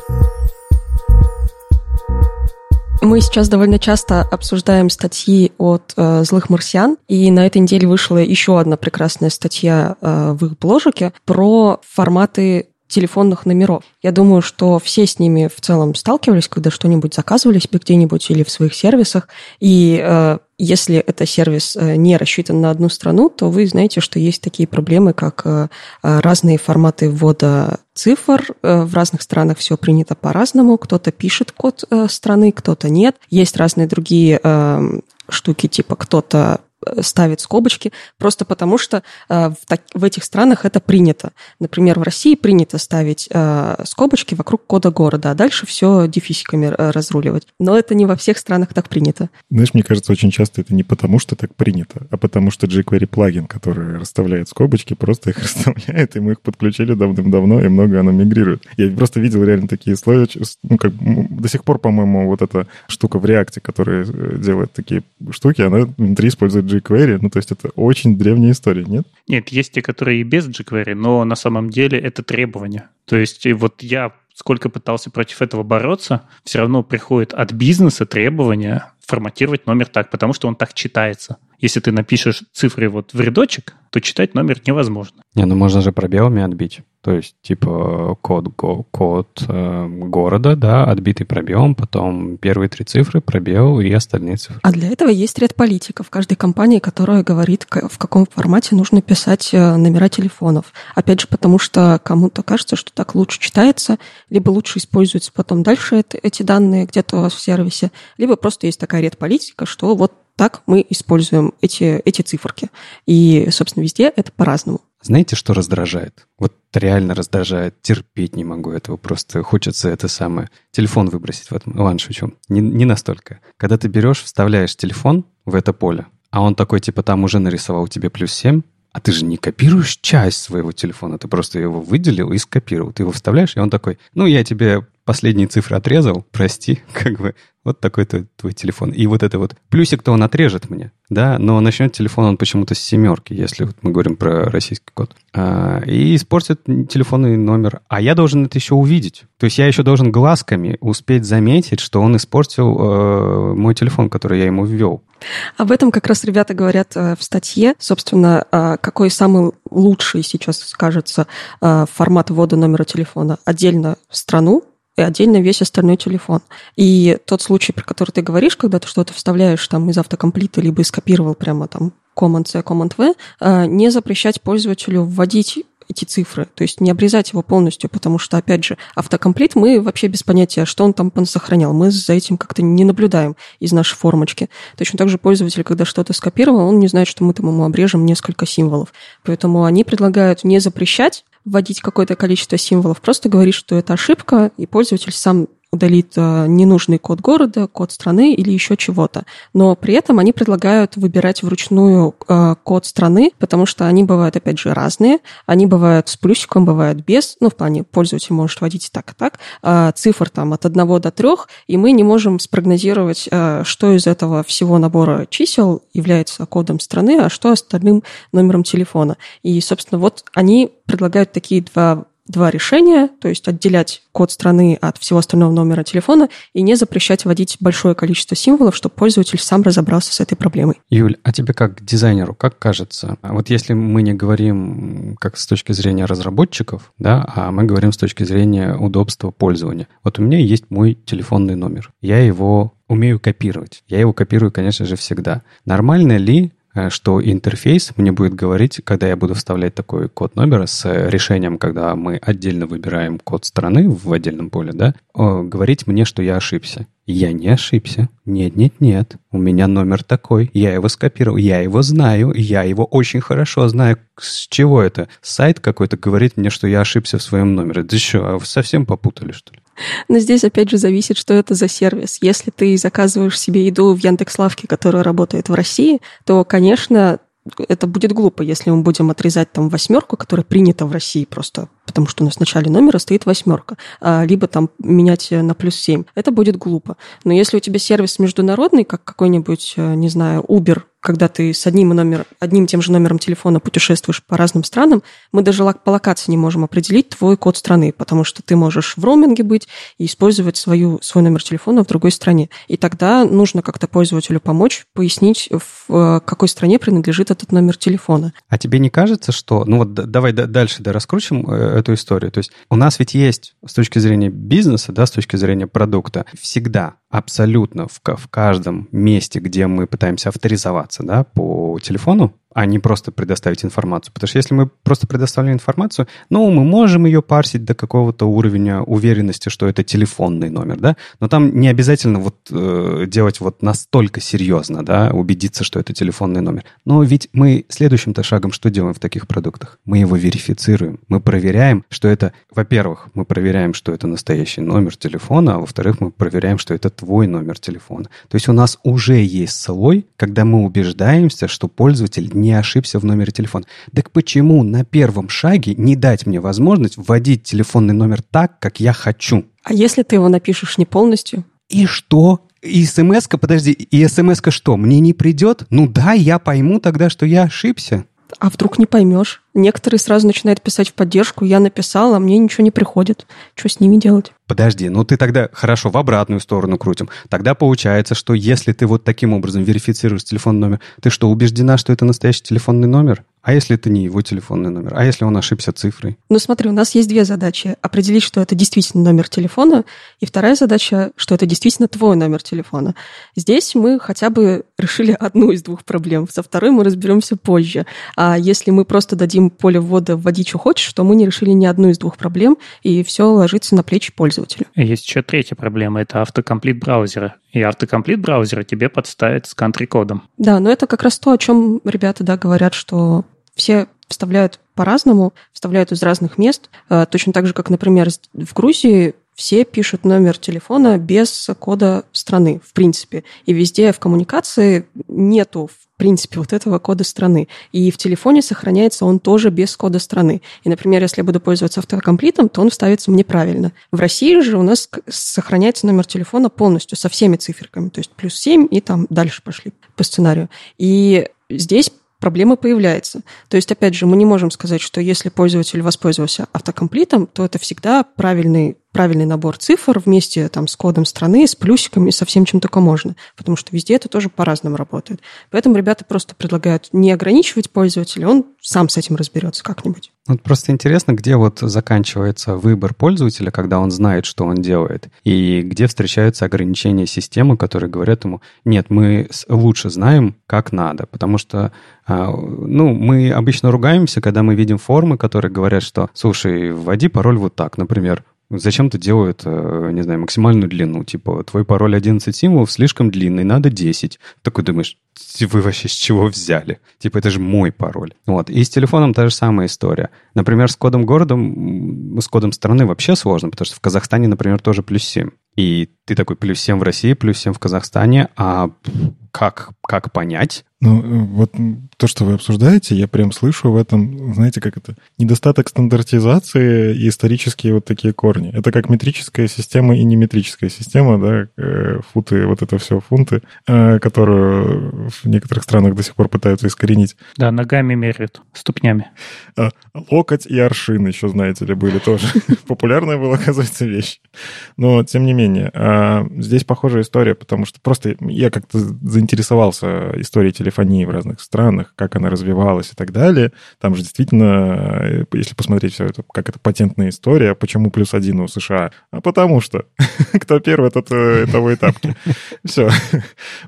Мы сейчас довольно часто обсуждаем статьи от э, злых марсиан, и на этой неделе вышла еще одна прекрасная статья э, в их бложике про форматы телефонных номеров. Я думаю, что все с ними в целом сталкивались, когда что-нибудь заказывали себе где-нибудь или в своих сервисах. И э, если это сервис э, не рассчитан на одну страну, то вы знаете, что есть такие проблемы, как э, э, разные форматы ввода цифр. В разных странах все принято по-разному. Кто-то пишет код страны, кто-то нет. Есть разные другие штуки, типа кто-то ставит скобочки, просто потому что э, в, так, в этих странах это принято. Например, в России принято ставить э, скобочки вокруг кода города, а дальше все дефисиками э, разруливать. Но это не во всех странах так принято. Знаешь, мне кажется, очень часто это не потому, что так принято, а потому что jQuery плагин, который расставляет скобочки, просто их расставляет, и мы их подключили давным-давно, и много оно мигрирует. Я просто видел реально такие слои, ну, как до сих пор, по-моему, вот эта штука в реакте, которая делает такие штуки, она внутри использует jQuery. Ну, то есть это очень древняя история, нет? Нет, есть те, которые и без jQuery, но на самом деле это требование. То есть вот я сколько пытался против этого бороться, все равно приходит от бизнеса требования форматировать номер так, потому что он так читается. Если ты напишешь цифры вот в рядочек, то читать номер невозможно. Не, ну можно же пробелами отбить. То есть, типа, код, го, код э, города, да, отбитый пробелом, потом первые три цифры, пробел и остальные цифры. А для этого есть ряд политиков в каждой компании, которая говорит, в каком формате нужно писать э, номера телефонов. Опять же, потому что кому-то кажется, что так лучше читается, либо лучше используются потом дальше это, эти данные где-то у вас в сервисе, либо просто есть такая ряд политика, что вот так мы используем эти, эти циферки. И, собственно, везде это по-разному. Знаете, что раздражает? Вот реально раздражает. Терпеть не могу этого. Просто хочется это самое. Телефон выбросить в этом. Ладно, шучу. Не, не настолько. Когда ты берешь, вставляешь телефон в это поле, а он такой, типа, там уже нарисовал тебе плюс 7, а ты же не копируешь часть своего телефона, ты просто его выделил и скопировал. Ты его вставляешь, и он такой, ну, я тебе последние цифры отрезал, прости, как бы, вот такой-то твой телефон. И вот это вот плюсик-то он отрежет мне, да, но начнет телефон он почему-то с семерки, если вот мы говорим про российский код. А, и испортит телефонный номер. А я должен это еще увидеть. То есть я еще должен глазками успеть заметить, что он испортил э, мой телефон, который я ему ввел. Об этом как раз ребята говорят э, в статье. Собственно, э, какой самый лучший сейчас, кажется, э, формат ввода номера телефона? Отдельно страну, и отдельно весь остальной телефон. И тот случай, про который ты говоришь, когда ты что-то вставляешь там из автокомплита, либо скопировал прямо там Command-C, Command-V, а, не запрещать пользователю вводить эти цифры, то есть не обрезать его полностью, потому что, опять же, автокомплит мы вообще без понятия, что он там сохранял. Мы за этим как-то не наблюдаем из нашей формочки. Точно так же пользователь, когда что-то скопировал, он не знает, что мы там ему обрежем несколько символов. Поэтому они предлагают не запрещать, вводить какое-то количество символов, просто говорить, что это ошибка, и пользователь сам удалит э, ненужный код города, код страны или еще чего-то. Но при этом они предлагают выбирать вручную э, код страны, потому что они бывают, опять же, разные. Они бывают с плюсиком, бывают без. Ну, в плане пользователь может вводить так и так. А цифр там от 1 до 3, и мы не можем спрогнозировать, э, что из этого всего набора чисел является кодом страны, а что остальным номером телефона. И, собственно, вот они предлагают такие два два решения, то есть отделять код страны от всего остального номера телефона и не запрещать вводить большое количество символов, чтобы пользователь сам разобрался с этой проблемой. Юль, а тебе как дизайнеру, как кажется, вот если мы не говорим как с точки зрения разработчиков, да, а мы говорим с точки зрения удобства пользования. Вот у меня есть мой телефонный номер. Я его умею копировать. Я его копирую, конечно же, всегда. Нормально ли что интерфейс мне будет говорить, когда я буду вставлять такой код номера с решением, когда мы отдельно выбираем код страны в отдельном поле, да, говорить мне, что я ошибся. Я не ошибся. Нет, нет, нет. У меня номер такой. Я его скопировал. Я его знаю. Я его очень хорошо знаю. С чего это? Сайт какой-то говорит мне, что я ошибся в своем номере. Да что, а совсем попутали, что ли? Но здесь опять же зависит, что это за сервис. Если ты заказываешь себе еду в Яндекс.Лавке, которая работает в России, то, конечно, это будет глупо, если мы будем отрезать там восьмерку, которая принята в России просто потому что у нас в начале номера стоит восьмерка, а, либо там менять на плюс семь. Это будет глупо. Но если у тебя сервис международный, как какой-нибудь, э, не знаю, Uber, когда ты с одним, номер, одним тем же номером телефона путешествуешь по разным странам, мы даже по локации не можем определить твой код страны, потому что ты можешь в роуминге быть и использовать свою, свой номер телефона в другой стране. И тогда нужно как-то пользователю помочь, пояснить, в э, какой стране принадлежит этот номер телефона. А тебе не кажется, что... Ну вот давай дальше да, раскрутим э, эту историю. То есть у нас ведь есть с точки зрения бизнеса, да, с точки зрения продукта, всегда абсолютно в, в каждом месте, где мы пытаемся авторизоваться да, по телефону, а не просто предоставить информацию. Потому что если мы просто предоставляем информацию, ну, мы можем ее парсить до какого-то уровня уверенности, что это телефонный номер, да, но там не обязательно вот э, делать вот настолько серьезно, да, убедиться, что это телефонный номер. Но ведь мы следующим-то шагом что делаем в таких продуктах? Мы его верифицируем, мы проверяем, что это, во-первых, мы проверяем, что это настоящий номер телефона, а во-вторых, мы проверяем, что это твой номер телефона. То есть у нас уже есть слой, когда мы убеждаемся, что пользователь не не ошибся в номере телефона. Так почему на первом шаге не дать мне возможность вводить телефонный номер так, как я хочу? А если ты его напишешь не полностью? И что? И смс подожди, и смс что, мне не придет? Ну да, я пойму тогда, что я ошибся. А вдруг не поймешь? Некоторые сразу начинают писать в поддержку, я написал, а мне ничего не приходит. Что с ними делать? Подожди, ну ты тогда хорошо в обратную сторону крутим. Тогда получается, что если ты вот таким образом верифицируешь телефонный номер, ты что, убеждена, что это настоящий телефонный номер? А если это не его телефонный номер? А если он ошибся цифрой? Ну смотри, у нас есть две задачи. Определить, что это действительно номер телефона, и вторая задача, что это действительно твой номер телефона. Здесь мы хотя бы решили одну из двух проблем. Со второй мы разберемся позже. А если мы просто дадим поле ввода «вводи, что хочешь», то мы не решили ни одну из двух проблем, и все ложится на плечи пользователя. Есть еще третья проблема – это автокомплит браузера. И автокомплит браузера тебе подставит с кантри-кодом. Да, но это как раз то, о чем ребята да, говорят, что все вставляют по-разному, вставляют из разных мест. Э, точно так же, как, например, в Грузии все пишут номер телефона без кода страны, в принципе. И везде в коммуникации нету, в принципе, вот этого кода страны. И в телефоне сохраняется он тоже без кода страны. И, например, если я буду пользоваться автокомплитом, то он вставится мне правильно. В России же у нас сохраняется номер телефона полностью, со всеми циферками. То есть плюс 7 и там дальше пошли по сценарию. И здесь проблема появляется. То есть, опять же, мы не можем сказать, что если пользователь воспользовался автокомплитом, то это всегда правильный правильный набор цифр вместе там, с кодом страны, с плюсиками, со всем, чем только можно. Потому что везде это тоже по-разному работает. Поэтому ребята просто предлагают не ограничивать пользователя, он сам с этим разберется как-нибудь. Вот просто интересно, где вот заканчивается выбор пользователя, когда он знает, что он делает, и где встречаются ограничения системы, которые говорят ему, нет, мы лучше знаем, как надо, потому что а, ну, мы обычно ругаемся, когда мы видим формы, которые говорят, что, слушай, вводи пароль вот так, например, Зачем-то делают, э, не знаю, максимальную длину. Типа, твой пароль 11 символов слишком длинный, надо 10. Такой думаешь, вы вообще с чего взяли? Типа, это же мой пароль. Вот. И с телефоном та же самая история. Например, с кодом города, с кодом страны вообще сложно, потому что в Казахстане, например, тоже плюс 7. И ты такой плюс 7 в России, плюс 7 в Казахстане, а как, как понять? Ну, э, вот то, что вы обсуждаете, я прям слышу в этом, знаете, как это, недостаток стандартизации и исторические вот такие корни. Это как метрическая система и неметрическая система, да, э, футы, вот это все фунты, э, которую в некоторых странах до сих пор пытаются искоренить. Да, ногами меряют, ступнями. А, локоть и аршин еще, знаете ли, были тоже. Популярная была, оказывается, вещь. Но, тем не менее, а, здесь похожая история, потому что просто я как-то заинтересовался историей телефонии в разных странах, как она развивалась и так далее. Там же действительно, э, если посмотреть все это, как это патентная история, почему плюс один у США? А потому что кто первый, тот э, того и тапки. Все.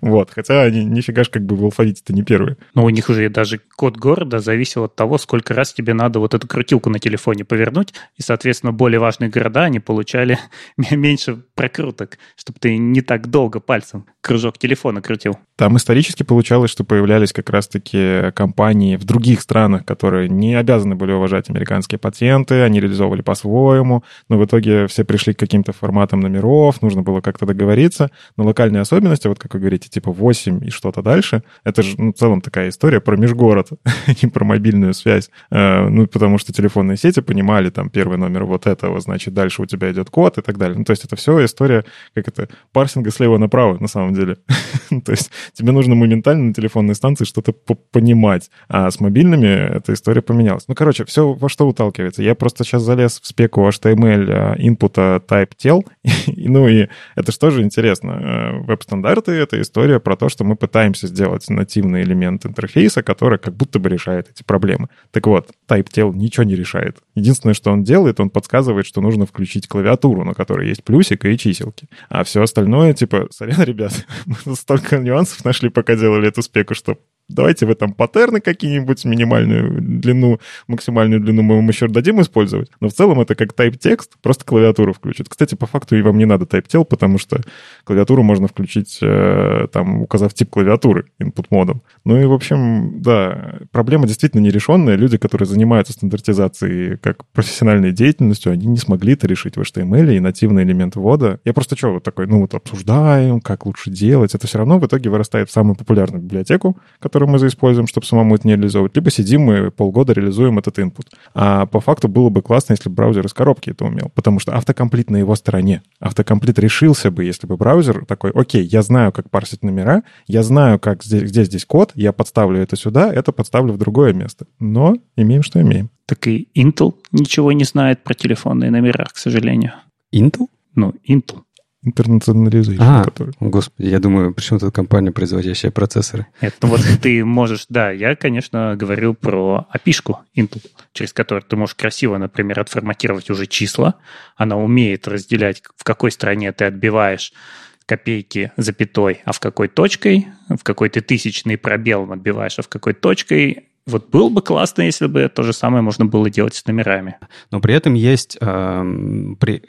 Вот. Хотя они нифига ж как бы в алфавите-то не первые. Но у них уже даже код города зависел от того, сколько раз тебе надо вот эту крутилку на телефоне повернуть, и, соответственно, более важные города, они получали меньше прокруток, чтобы ты не так долго пальцем кружок телефона крутил. Там исторически получалось, что появлялись как раз-таки компании в других странах, которые не обязаны были уважать американские патенты, они реализовывали по-своему, но в итоге все пришли к каким-то форматам номеров, нужно было как-то договориться. Но локальные особенности, вот как вы говорите, типа 8 и что-то дальше, это же ну, в целом такая история про межгород, и про мобильную связь. Э, ну, потому что телефонные сети понимали, там, первый номер вот этого, значит, дальше у тебя идет код и так далее. Ну, то есть это все история, как это, парсинга слева направо, на самом деле. то есть тебе нужно моментально на телефон телефонной станции что-то понимать. А с мобильными эта история поменялась. Ну, короче, все во что уталкивается. Я просто сейчас залез в спеку HTML инпута type tel. ну и это же интересно. Веб-стандарты — это история про то, что мы пытаемся сделать нативный элемент интерфейса, который как будто бы решает эти проблемы. Так вот, type tel ничего не решает. Единственное, что он делает, он подсказывает, что нужно включить клавиатуру, на которой есть плюсик и чиселки. А все остальное, типа, сорян, ребят, мы столько нюансов нашли, пока делали эту спеку, что Давайте в этом паттерны какие-нибудь, минимальную длину, максимальную длину мы вам еще дадим использовать. Но в целом это как type текст, просто клавиатуру включит. Кстати, по факту и вам не надо tel, потому что клавиатуру можно включить, э, там, указав тип клавиатуры input модом. Ну и, в общем, да, проблема действительно нерешенная. Люди, которые занимаются стандартизацией как профессиональной деятельностью, они не смогли это решить в HTML и нативный элемент ввода. Я просто что, вот такой, ну вот обсуждаем, как лучше делать. Это все равно в итоге вырастает в самую популярную библиотеку, которая который мы заиспользуем, чтобы самому это не реализовывать, либо сидим и полгода реализуем этот input. А по факту было бы классно, если бы браузер из коробки это умел, потому что автокомплит на его стороне. Автокомплит решился бы, если бы браузер такой, окей, я знаю, как парсить номера, я знаю, как здесь, где здесь код, я подставлю это сюда, это подставлю в другое место. Но имеем, что имеем. Так и Intel ничего не знает про телефонные номера, к сожалению. Intel? Ну, Intel интернационализation. А, который... господи, я думаю, почему тут компания, производящая процессоры? Это ну вот ты можешь, да, я, конечно, говорю про опишку Intel, через которую ты можешь красиво, например, отформатировать уже числа. Она умеет разделять, в какой стране ты отбиваешь копейки запятой, а в какой точкой, в какой ты тысячный пробел отбиваешь, а в какой точкой вот было бы классно, если бы то же самое можно было делать с номерами. Но при этом есть, э, при,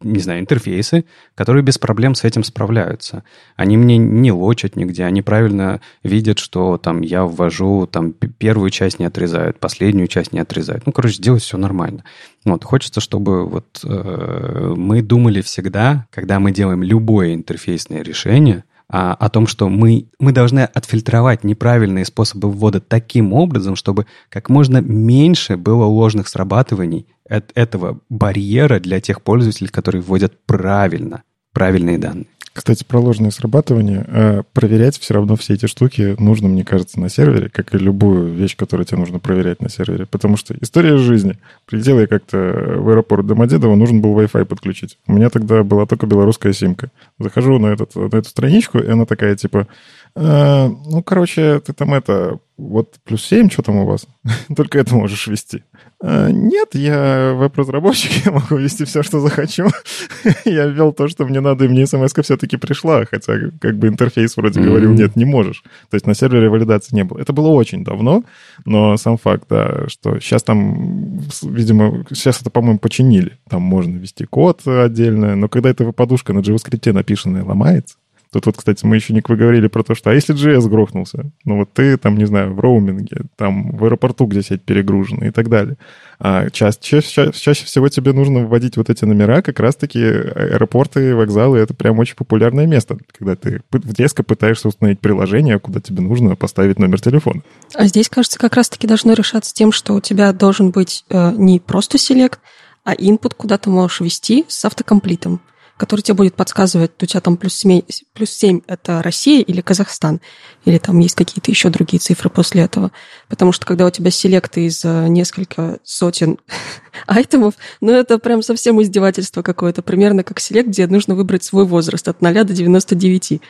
не знаю, интерфейсы, которые без проблем с этим справляются. Они мне не лочат нигде, они правильно видят, что там я ввожу, там первую часть не отрезают, последнюю часть не отрезают. Ну, короче, делать все нормально. Вот, хочется, чтобы вот э, мы думали всегда, когда мы делаем любое интерфейсное решение, а, о том, что мы, мы должны отфильтровать неправильные способы ввода таким образом, чтобы как можно меньше было ложных срабатываний от этого барьера для тех пользователей, которые вводят правильно, правильные данные. Кстати, про ложное срабатывание. Э, проверять все равно все эти штуки нужно, мне кажется, на сервере, как и любую вещь, которую тебе нужно проверять на сервере. Потому что история жизни. Прилетел я как-то в аэропорт Домодедово, нужен был Wi-Fi подключить. У меня тогда была только белорусская симка. Захожу на, этот, на эту страничку, и она такая, типа, э, ну, короче, ты там это, вот плюс 7, что там у вас? Только это можешь вести. А, нет, я веб-разработчик, я могу вести все, что захочу. я ввел то, что мне надо, и мне смс все-таки пришла, хотя как бы интерфейс вроде говорил, нет, не можешь. То есть на сервере валидации не было. Это было очень давно, но сам факт, да, что сейчас там, видимо, сейчас это, по-моему, починили. Там можно ввести код отдельно, но когда эта подушка на JavaScript написанная ломается, Тут вот, кстати, мы еще не говорили про то, что а если JS грохнулся? Ну вот ты там, не знаю, в роуминге, там в аэропорту, где сеть перегружена и так далее. А чаще, чаще, чаще всего тебе нужно вводить вот эти номера, как раз-таки аэропорты, вокзалы, это прям очень популярное место, когда ты резко пытаешься установить приложение, куда тебе нужно поставить номер телефона. А здесь, кажется, как раз-таки должно решаться тем, что у тебя должен быть э, не просто селект, а input, куда ты можешь ввести с автокомплитом который тебе будет подсказывать, у тебя там плюс 7, плюс 7 это Россия или Казахстан, или там есть какие-то еще другие цифры после этого. Потому что когда у тебя селекты из э, несколько сотен айтемов, ну это прям совсем издевательство какое-то, примерно как селект, где нужно выбрать свой возраст от 0 до 99.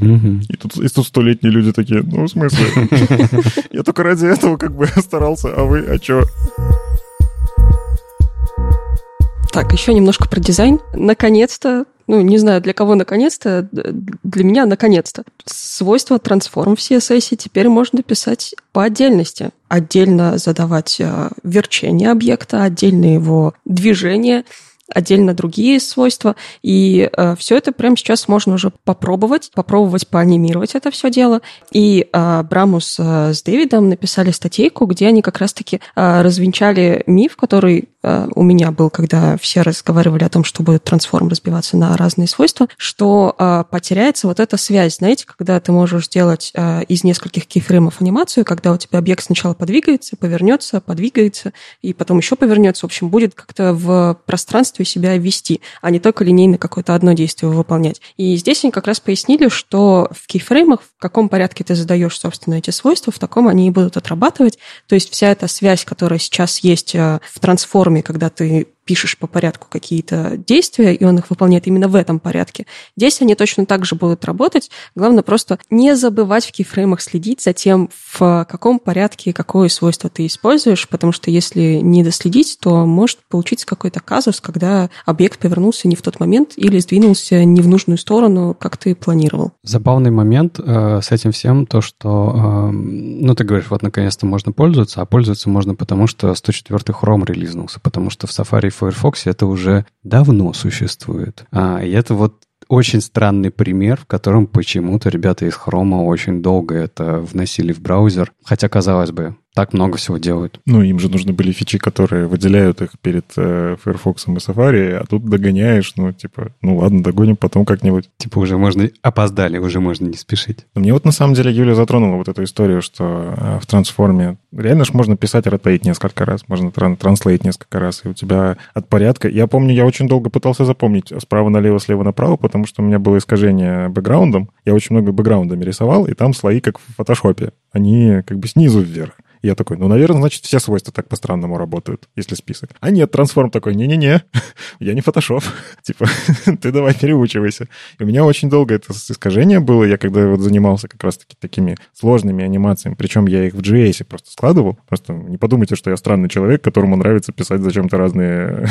Угу. И тут, и тут столетние люди такие, ну, в смысле? Я только ради этого как бы старался, а вы, а чё? Так, еще немножко про дизайн. Наконец-то, ну, не знаю, для кого наконец-то, для меня наконец-то. Свойства трансформ в CSS теперь можно писать по отдельности. Отдельно задавать э, верчение объекта, отдельно его движение, отдельно другие свойства. И э, все это прямо сейчас можно уже попробовать, попробовать поанимировать это все дело. И э, Брамус э, с Дэвидом написали статейку, где они как раз-таки э, развенчали миф, который у меня был, когда все разговаривали о том, что будет трансформ разбиваться на разные свойства, что э, потеряется вот эта связь, знаете, когда ты можешь сделать э, из нескольких кейфреймов анимацию, когда у тебя объект сначала подвигается, повернется, подвигается, и потом еще повернется, в общем, будет как-то в пространстве себя вести, а не только линейно какое-то одно действие выполнять. И здесь они как раз пояснили, что в кейфреймах, в каком порядке ты задаешь, собственно, эти свойства, в таком они и будут отрабатывать. То есть вся эта связь, которая сейчас есть э, в трансформе, когда ты пишешь по порядку какие-то действия, и он их выполняет именно в этом порядке. Здесь они точно так же будут работать. Главное просто не забывать в кейфреймах следить за тем, в каком порядке какое свойство ты используешь, потому что если не доследить, то может получиться какой-то казус, когда объект повернулся не в тот момент или сдвинулся не в нужную сторону, как ты планировал. Забавный момент э, с этим всем то, что, э, ну, ты говоришь, вот наконец-то можно пользоваться, а пользоваться можно потому, что 104 Chrome релизнулся, потому что в Safari Firefox это уже давно существует. А, и это вот очень странный пример, в котором почему-то ребята из Chrome очень долго это вносили в браузер. Хотя, казалось бы, так много всего делают. Ну, им же нужны были фичи, которые выделяют их перед э, Firefox и Safari, а тут догоняешь, ну, типа, ну ладно, догоним потом как-нибудь. Типа уже можно, опоздали, уже можно не спешить. Мне вот на самом деле Юля затронула вот эту историю, что э, в трансформе реально ж можно писать ротейт несколько раз, можно тран транслейт несколько раз, и у тебя от порядка... Я помню, я очень долго пытался запомнить справа налево, слева направо, потому что у меня было искажение бэкграундом. Я очень много бэкграундами рисовал, и там слои, как в фотошопе. Они как бы снизу вверх я такой, ну, наверное, значит, все свойства так по-странному работают, если список. А нет, трансформ такой, не-не-не, я не фотошоп. типа, ты давай переучивайся. И у меня очень долго это искажение было. Я когда вот занимался как раз-таки такими сложными анимациями, причем я их в JS просто складывал. Просто не подумайте, что я странный человек, которому нравится писать зачем-то разные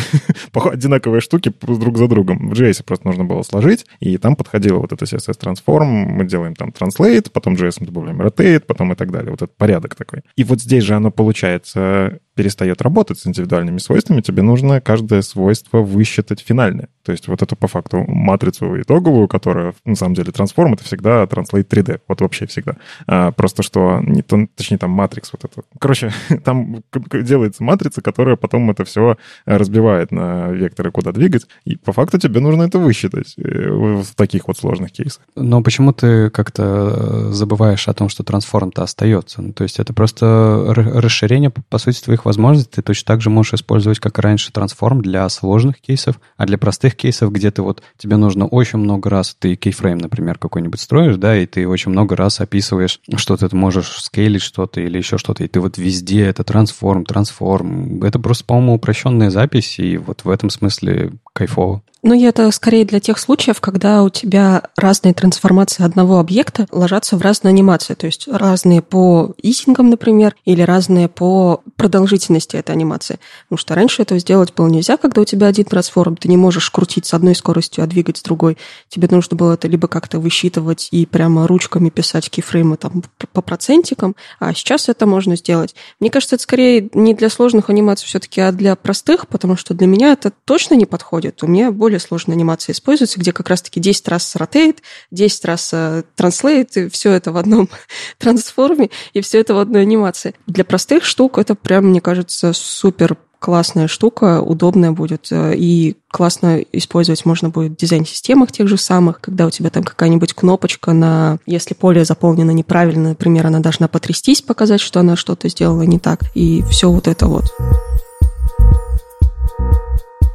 одинаковые штуки друг за другом. В JS просто нужно было сложить, и там подходило вот это CSS Transform, мы делаем там Translate, потом JS мы добавляем Rotate, потом и так далее. Вот этот порядок такой. И вот здесь же оно получается перестает работать с индивидуальными свойствами, тебе нужно каждое свойство высчитать финальное. То есть вот эту по факту матрицу итоговую, которая на самом деле трансформ, это всегда Translate 3D. Вот вообще всегда. А, просто что, не, точнее там матрикс вот это. Короче, там делается матрица, которая потом это все разбивает на векторы, куда двигать. И по факту тебе нужно это высчитать э, в таких вот сложных кейсах. Но почему ты как-то забываешь о том, что трансформ-то остается? Ну, то есть это просто расширение, по сути, твоих возможностей ты точно так же можешь использовать, как раньше, трансформ для сложных кейсов, а для простых кейсов, где ты вот, тебе нужно очень много раз, ты кейфрейм, например, какой-нибудь строишь, да, и ты очень много раз описываешь, что ты можешь скейлить что-то или еще что-то, и ты вот везде это трансформ, трансформ. Это просто, по-моему, упрощенная запись, и вот в этом смысле кайфово. Ну, это скорее для тех случаев, когда у тебя разные трансформации одного объекта ложатся в разные анимации. То есть разные по исингам, например, или разные по продолжительности этой анимации. Потому что раньше этого сделать было нельзя, когда у тебя один трансформ. Ты не можешь крутить с одной скоростью, а двигать с другой. Тебе нужно было это либо как-то высчитывать и прямо ручками писать кейфреймы там по процентикам. А сейчас это можно сделать. Мне кажется, это скорее не для сложных анимаций все-таки, а для простых, потому что для меня это точно не подходит. У меня более более сложная анимация используется, где как раз-таки 10 раз rotate, 10 раз translate, и все это в одном трансформе, и все это в одной анимации. Для простых штук это прям, мне кажется, супер классная штука, удобная будет, э, и классно использовать можно будет в дизайн-системах тех же самых, когда у тебя там какая-нибудь кнопочка на... Если поле заполнено неправильно, например, она должна потрястись, показать, что она что-то сделала не так, и все вот это вот.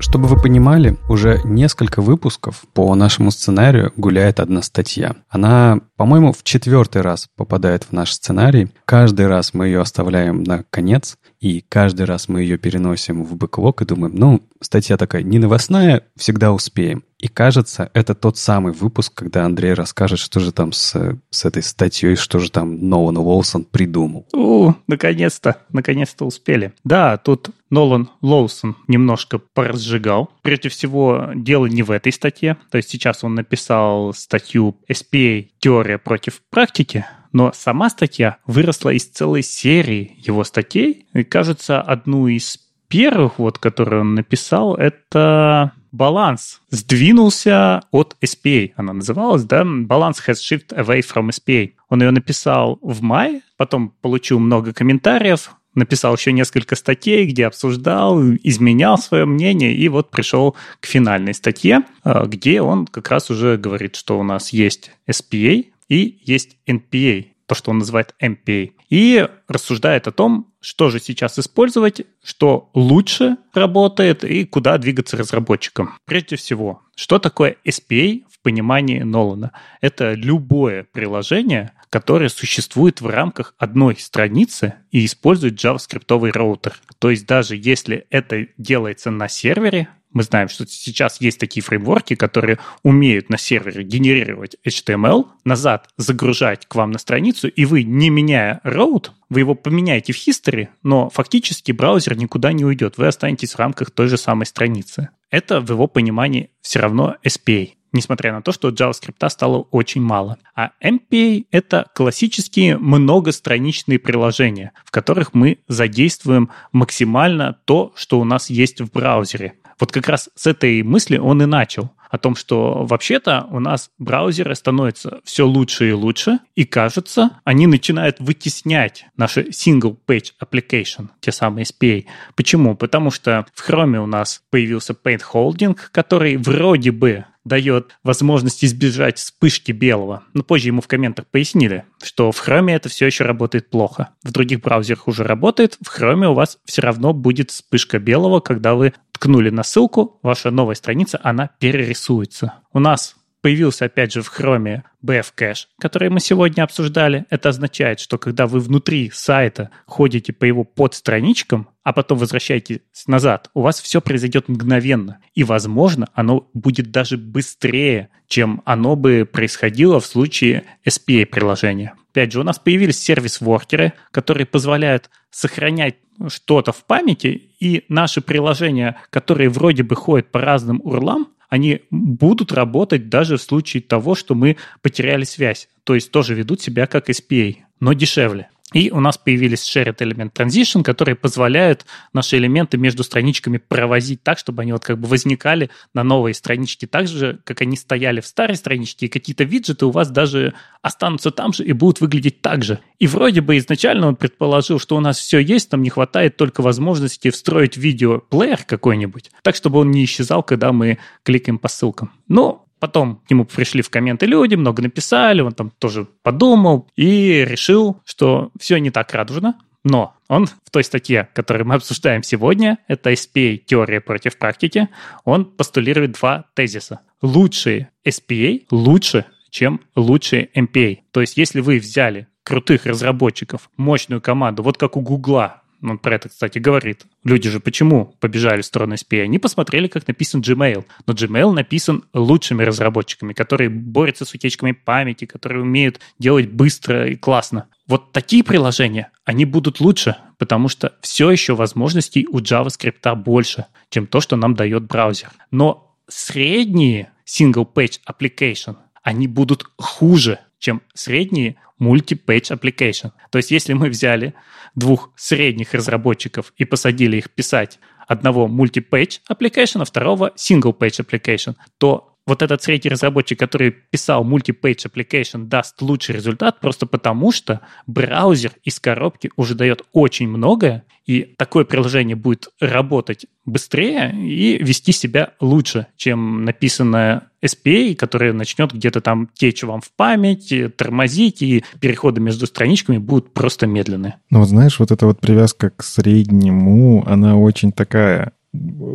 Чтобы вы понимали, уже несколько выпусков по нашему сценарию гуляет одна статья. Она, по-моему, в четвертый раз попадает в наш сценарий. Каждый раз мы ее оставляем на конец, и каждый раз мы ее переносим в бэклог и думаем, ну, статья такая не новостная, всегда успеем. И кажется, это тот самый выпуск, когда Андрей расскажет, что же там с, с этой статьей, что же там Нолан Лоусон придумал. У, наконец-то, наконец-то успели. Да, тут Нолан Лоусон немножко поразжигал. Прежде всего, дело не в этой статье. То есть сейчас он написал статью SPA «Теория против практики», но сама статья выросла из целой серии его статей. И, кажется, одну из первых, вот, которые он написал, это баланс сдвинулся от SPA. Она называлась, да? Баланс has shift away from SPA. Он ее написал в мае, потом получил много комментариев, написал еще несколько статей, где обсуждал, изменял свое мнение, и вот пришел к финальной статье, э, где он как раз уже говорит, что у нас есть SPA и есть NPA, то, что он называет MPA, и рассуждает о том, что же сейчас использовать, что лучше работает и куда двигаться разработчикам. Прежде всего, что такое SPA в понимании Нолана? Это любое приложение, которое существует в рамках одной страницы и использует JavaScript роутер. То есть даже если это делается на сервере, мы знаем, что сейчас есть такие фреймворки, которые умеют на сервере генерировать HTML, назад загружать к вам на страницу, и вы, не меняя route, вы его поменяете в history, но фактически браузер никуда не уйдет, вы останетесь в рамках той же самой страницы. Это в его понимании все равно SPA несмотря на то, что JavaScript стало очень мало. А MPA — это классические многостраничные приложения, в которых мы задействуем максимально то, что у нас есть в браузере. Вот как раз с этой мысли он и начал о том, что вообще-то у нас браузеры становятся все лучше и лучше, и кажется, они начинают вытеснять наши single-page application, те самые SPA. Почему? Потому что в Chrome у нас появился Paint Holding, который вроде бы дает возможность избежать вспышки белого. Но позже ему в комментах пояснили, что в Chrome это все еще работает плохо. В других браузерах уже работает, в Chrome у вас все равно будет вспышка белого, когда вы ткнули на ссылку, ваша новая страница, она перерисуется. У нас появился, опять же, в Chrome BF Cache, который мы сегодня обсуждали. Это означает, что когда вы внутри сайта ходите по его подстраничкам, а потом возвращаетесь назад, у вас все произойдет мгновенно. И, возможно, оно будет даже быстрее, чем оно бы происходило в случае SPA-приложения. Опять же, у нас появились сервис-воркеры, которые позволяют сохранять что-то в памяти, и наши приложения, которые вроде бы ходят по разным урлам, они будут работать даже в случае того, что мы потеряли связь. То есть тоже ведут себя как SPA, но дешевле. И у нас появились Shared Element Transition, которые позволяют наши элементы между страничками провозить так, чтобы они вот как бы возникали на новые странички так же, как они стояли в старой страничке, и какие-то виджеты у вас даже останутся там же и будут выглядеть так же. И вроде бы изначально он предположил, что у нас все есть, там не хватает только возможности встроить видеоплеер какой-нибудь, так, чтобы он не исчезал, когда мы кликаем по ссылкам. Но Потом к нему пришли в комменты люди, много написали, он там тоже подумал и решил, что все не так радужно. Но он в той статье, которую мы обсуждаем сегодня, это SPA «Теория против практики», он постулирует два тезиса. Лучшие SPA лучше, чем лучшие MPA. То есть если вы взяли крутых разработчиков, мощную команду, вот как у Гугла, он про это, кстати, говорит. Люди же почему побежали в сторону SPA? Они посмотрели, как написан Gmail. Но Gmail написан лучшими разработчиками, которые борются с утечками памяти, которые умеют делать быстро и классно. Вот такие приложения, они будут лучше, потому что все еще возможностей у JavaScript больше, чем то, что нам дает браузер. Но средние single-page application, они будут хуже, чем средние multi-page application. То есть если мы взяли двух средних разработчиков и посадили их писать одного multi-page application, а второго single-page application, то вот этот средний разработчик, который писал multi-page application, даст лучший результат просто потому, что браузер из коробки уже дает очень многое, и такое приложение будет работать быстрее и вести себя лучше, чем написанное SPA, которое начнет где-то там течь вам в память, тормозить, и переходы между страничками будут просто медленные. Ну вот знаешь, вот эта вот привязка к среднему, она очень такая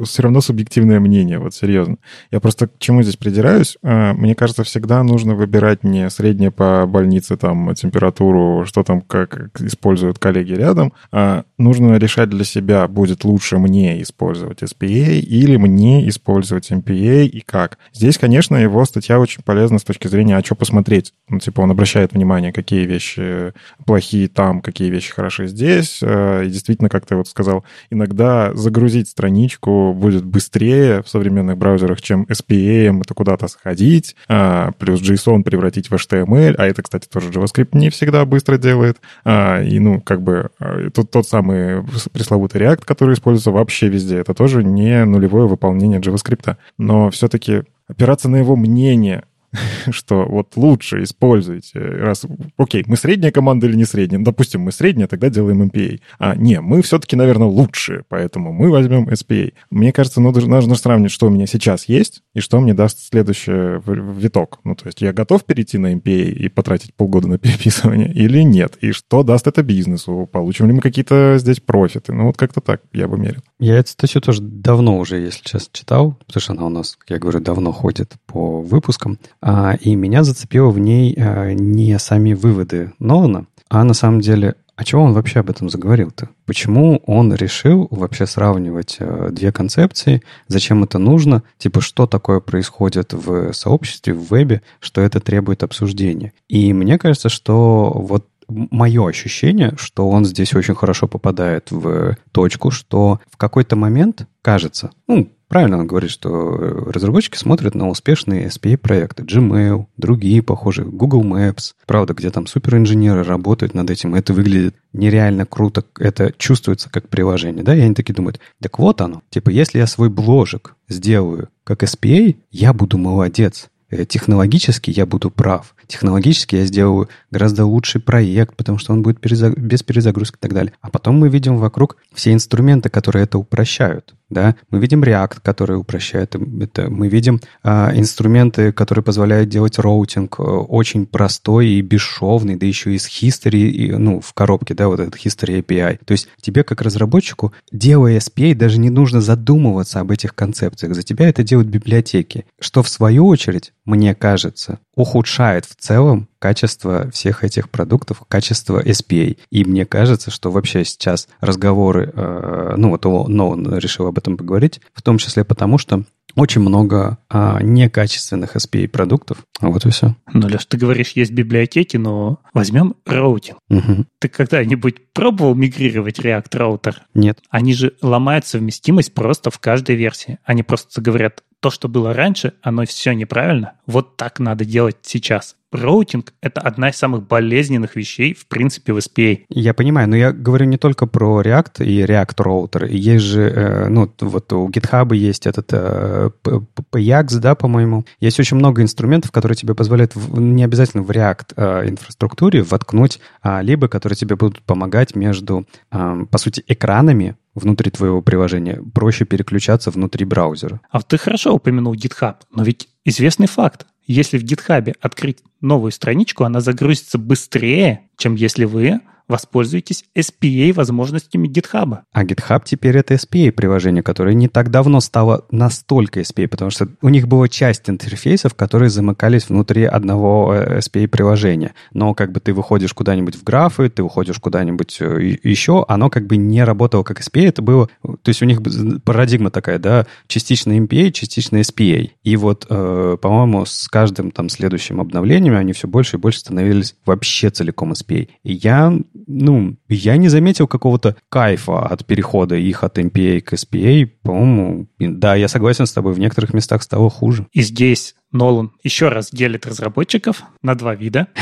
все равно субъективное мнение, вот серьезно. Я просто к чему здесь придираюсь? А, мне кажется, всегда нужно выбирать не среднее по больнице, там, температуру, что там, как используют коллеги рядом, а нужно решать для себя, будет лучше мне использовать SPA или мне использовать MPA и как. Здесь, конечно, его статья очень полезна с точки зрения, а что посмотреть. Ну, типа, он обращает внимание, какие вещи плохие там, какие вещи хороши здесь. А, и действительно, как ты вот сказал, иногда загрузить страничку страничку будет быстрее в современных браузерах, чем SPA, это куда-то сходить, а, плюс JSON превратить в HTML, а это, кстати, тоже JavaScript не всегда быстро делает. А, и, ну, как бы, а, тут тот самый пресловутый React, который используется вообще везде, это тоже не нулевое выполнение JavaScript. Но все-таки опираться на его мнение что вот лучше используйте, раз, окей, мы средняя команда или не средняя? Ну, допустим, мы средняя, тогда делаем MPA. А не, мы все-таки, наверное, лучшие, поэтому мы возьмем SPA. Мне кажется, ну, нужно сравнить, что у меня сейчас есть и что мне даст следующий виток. Ну, то есть я готов перейти на MPA и потратить полгода на переписывание или нет? И что даст это бизнесу? Получим ли мы какие-то здесь профиты? Ну, вот как-то так я бы мерил. Я эту статью тоже давно уже, если честно, читал, потому что она у нас, как я говорю, давно ходит по выпускам. А, и меня зацепило в ней а, не сами выводы Нолана, а на самом деле а чего он вообще об этом заговорил-то? Почему он решил вообще сравнивать э, две концепции? Зачем это нужно? Типа, что такое происходит в сообществе, в вебе, что это требует обсуждения? И мне кажется, что вот мое ощущение, что он здесь очень хорошо попадает в точку, что в какой-то момент кажется, ну, правильно он говорит, что разработчики смотрят на успешные SPA-проекты, Gmail, другие похожие, Google Maps, правда, где там суперинженеры работают над этим, это выглядит нереально круто, это чувствуется как приложение, да, и они такие думают, так вот оно, типа, если я свой бложек сделаю как SPA, я буду молодец, Э, технологически я буду прав. Технологически я сделаю гораздо лучший проект, потому что он будет перезаг... без перезагрузки и так далее. А потом мы видим вокруг все инструменты, которые это упрощают. Да? Мы видим React, который упрощает это. Мы видим а, инструменты, которые позволяют делать роутинг э, очень простой и бесшовный, да еще и с history, и, ну, в коробке, да, вот этот history API. То есть тебе, как разработчику, делая SPA, даже не нужно задумываться об этих концепциях. За тебя это делают библиотеки. Что, в свою очередь, мне кажется, ухудшает в целом качество всех этих продуктов, качество SPA. И мне кажется, что вообще сейчас разговоры, э, ну вот Нолан решил об этом поговорить, в том числе потому, что очень много а, некачественных SPA-продуктов. А вот и все. Ну, Леш, ты говоришь, есть библиотеки, но возьмем роутинг. Угу. Ты когда-нибудь пробовал мигрировать React Router? Нет. Они же ломают совместимость просто в каждой версии. Они просто говорят, то, что было раньше, оно все неправильно. Вот так надо делать сейчас. Роутинг — это одна из самых болезненных вещей, в принципе, в SPA. Я понимаю, но я говорю не только про React и React роутер. Есть же, э, ну, вот у GitHub есть этот э, PYAX, да, по-моему. Есть очень много инструментов, которые тебе позволяют не обязательно в React э, инфраструктуре воткнуть, а, либо которые тебе будут помогать между, по сути, экранами внутри твоего приложения. Проще переключаться внутри браузера. А ты хорошо упомянул GitHub, но ведь известный факт. Если в GitHub открыть новую страничку, она загрузится быстрее, чем если вы воспользуйтесь SPA возможностями GitHub. А GitHub теперь это SPA приложение, которое не так давно стало настолько SPA, потому что у них была часть интерфейсов, которые замыкались внутри одного э, SPA приложения. Но как бы ты выходишь куда-нибудь в графы, ты уходишь куда-нибудь э, еще, оно как бы не работало как SPA, это было... То есть у них парадигма такая, да, частично MPA, частично SPA. И вот, э, по-моему, с каждым там следующим обновлением они все больше и больше становились вообще целиком SPA. И я ну, я не заметил какого-то кайфа от перехода их от MPA к SPA. По-моему, да, я согласен с тобой, в некоторых местах стало хуже. И здесь Нолан еще раз делит разработчиков на два вида.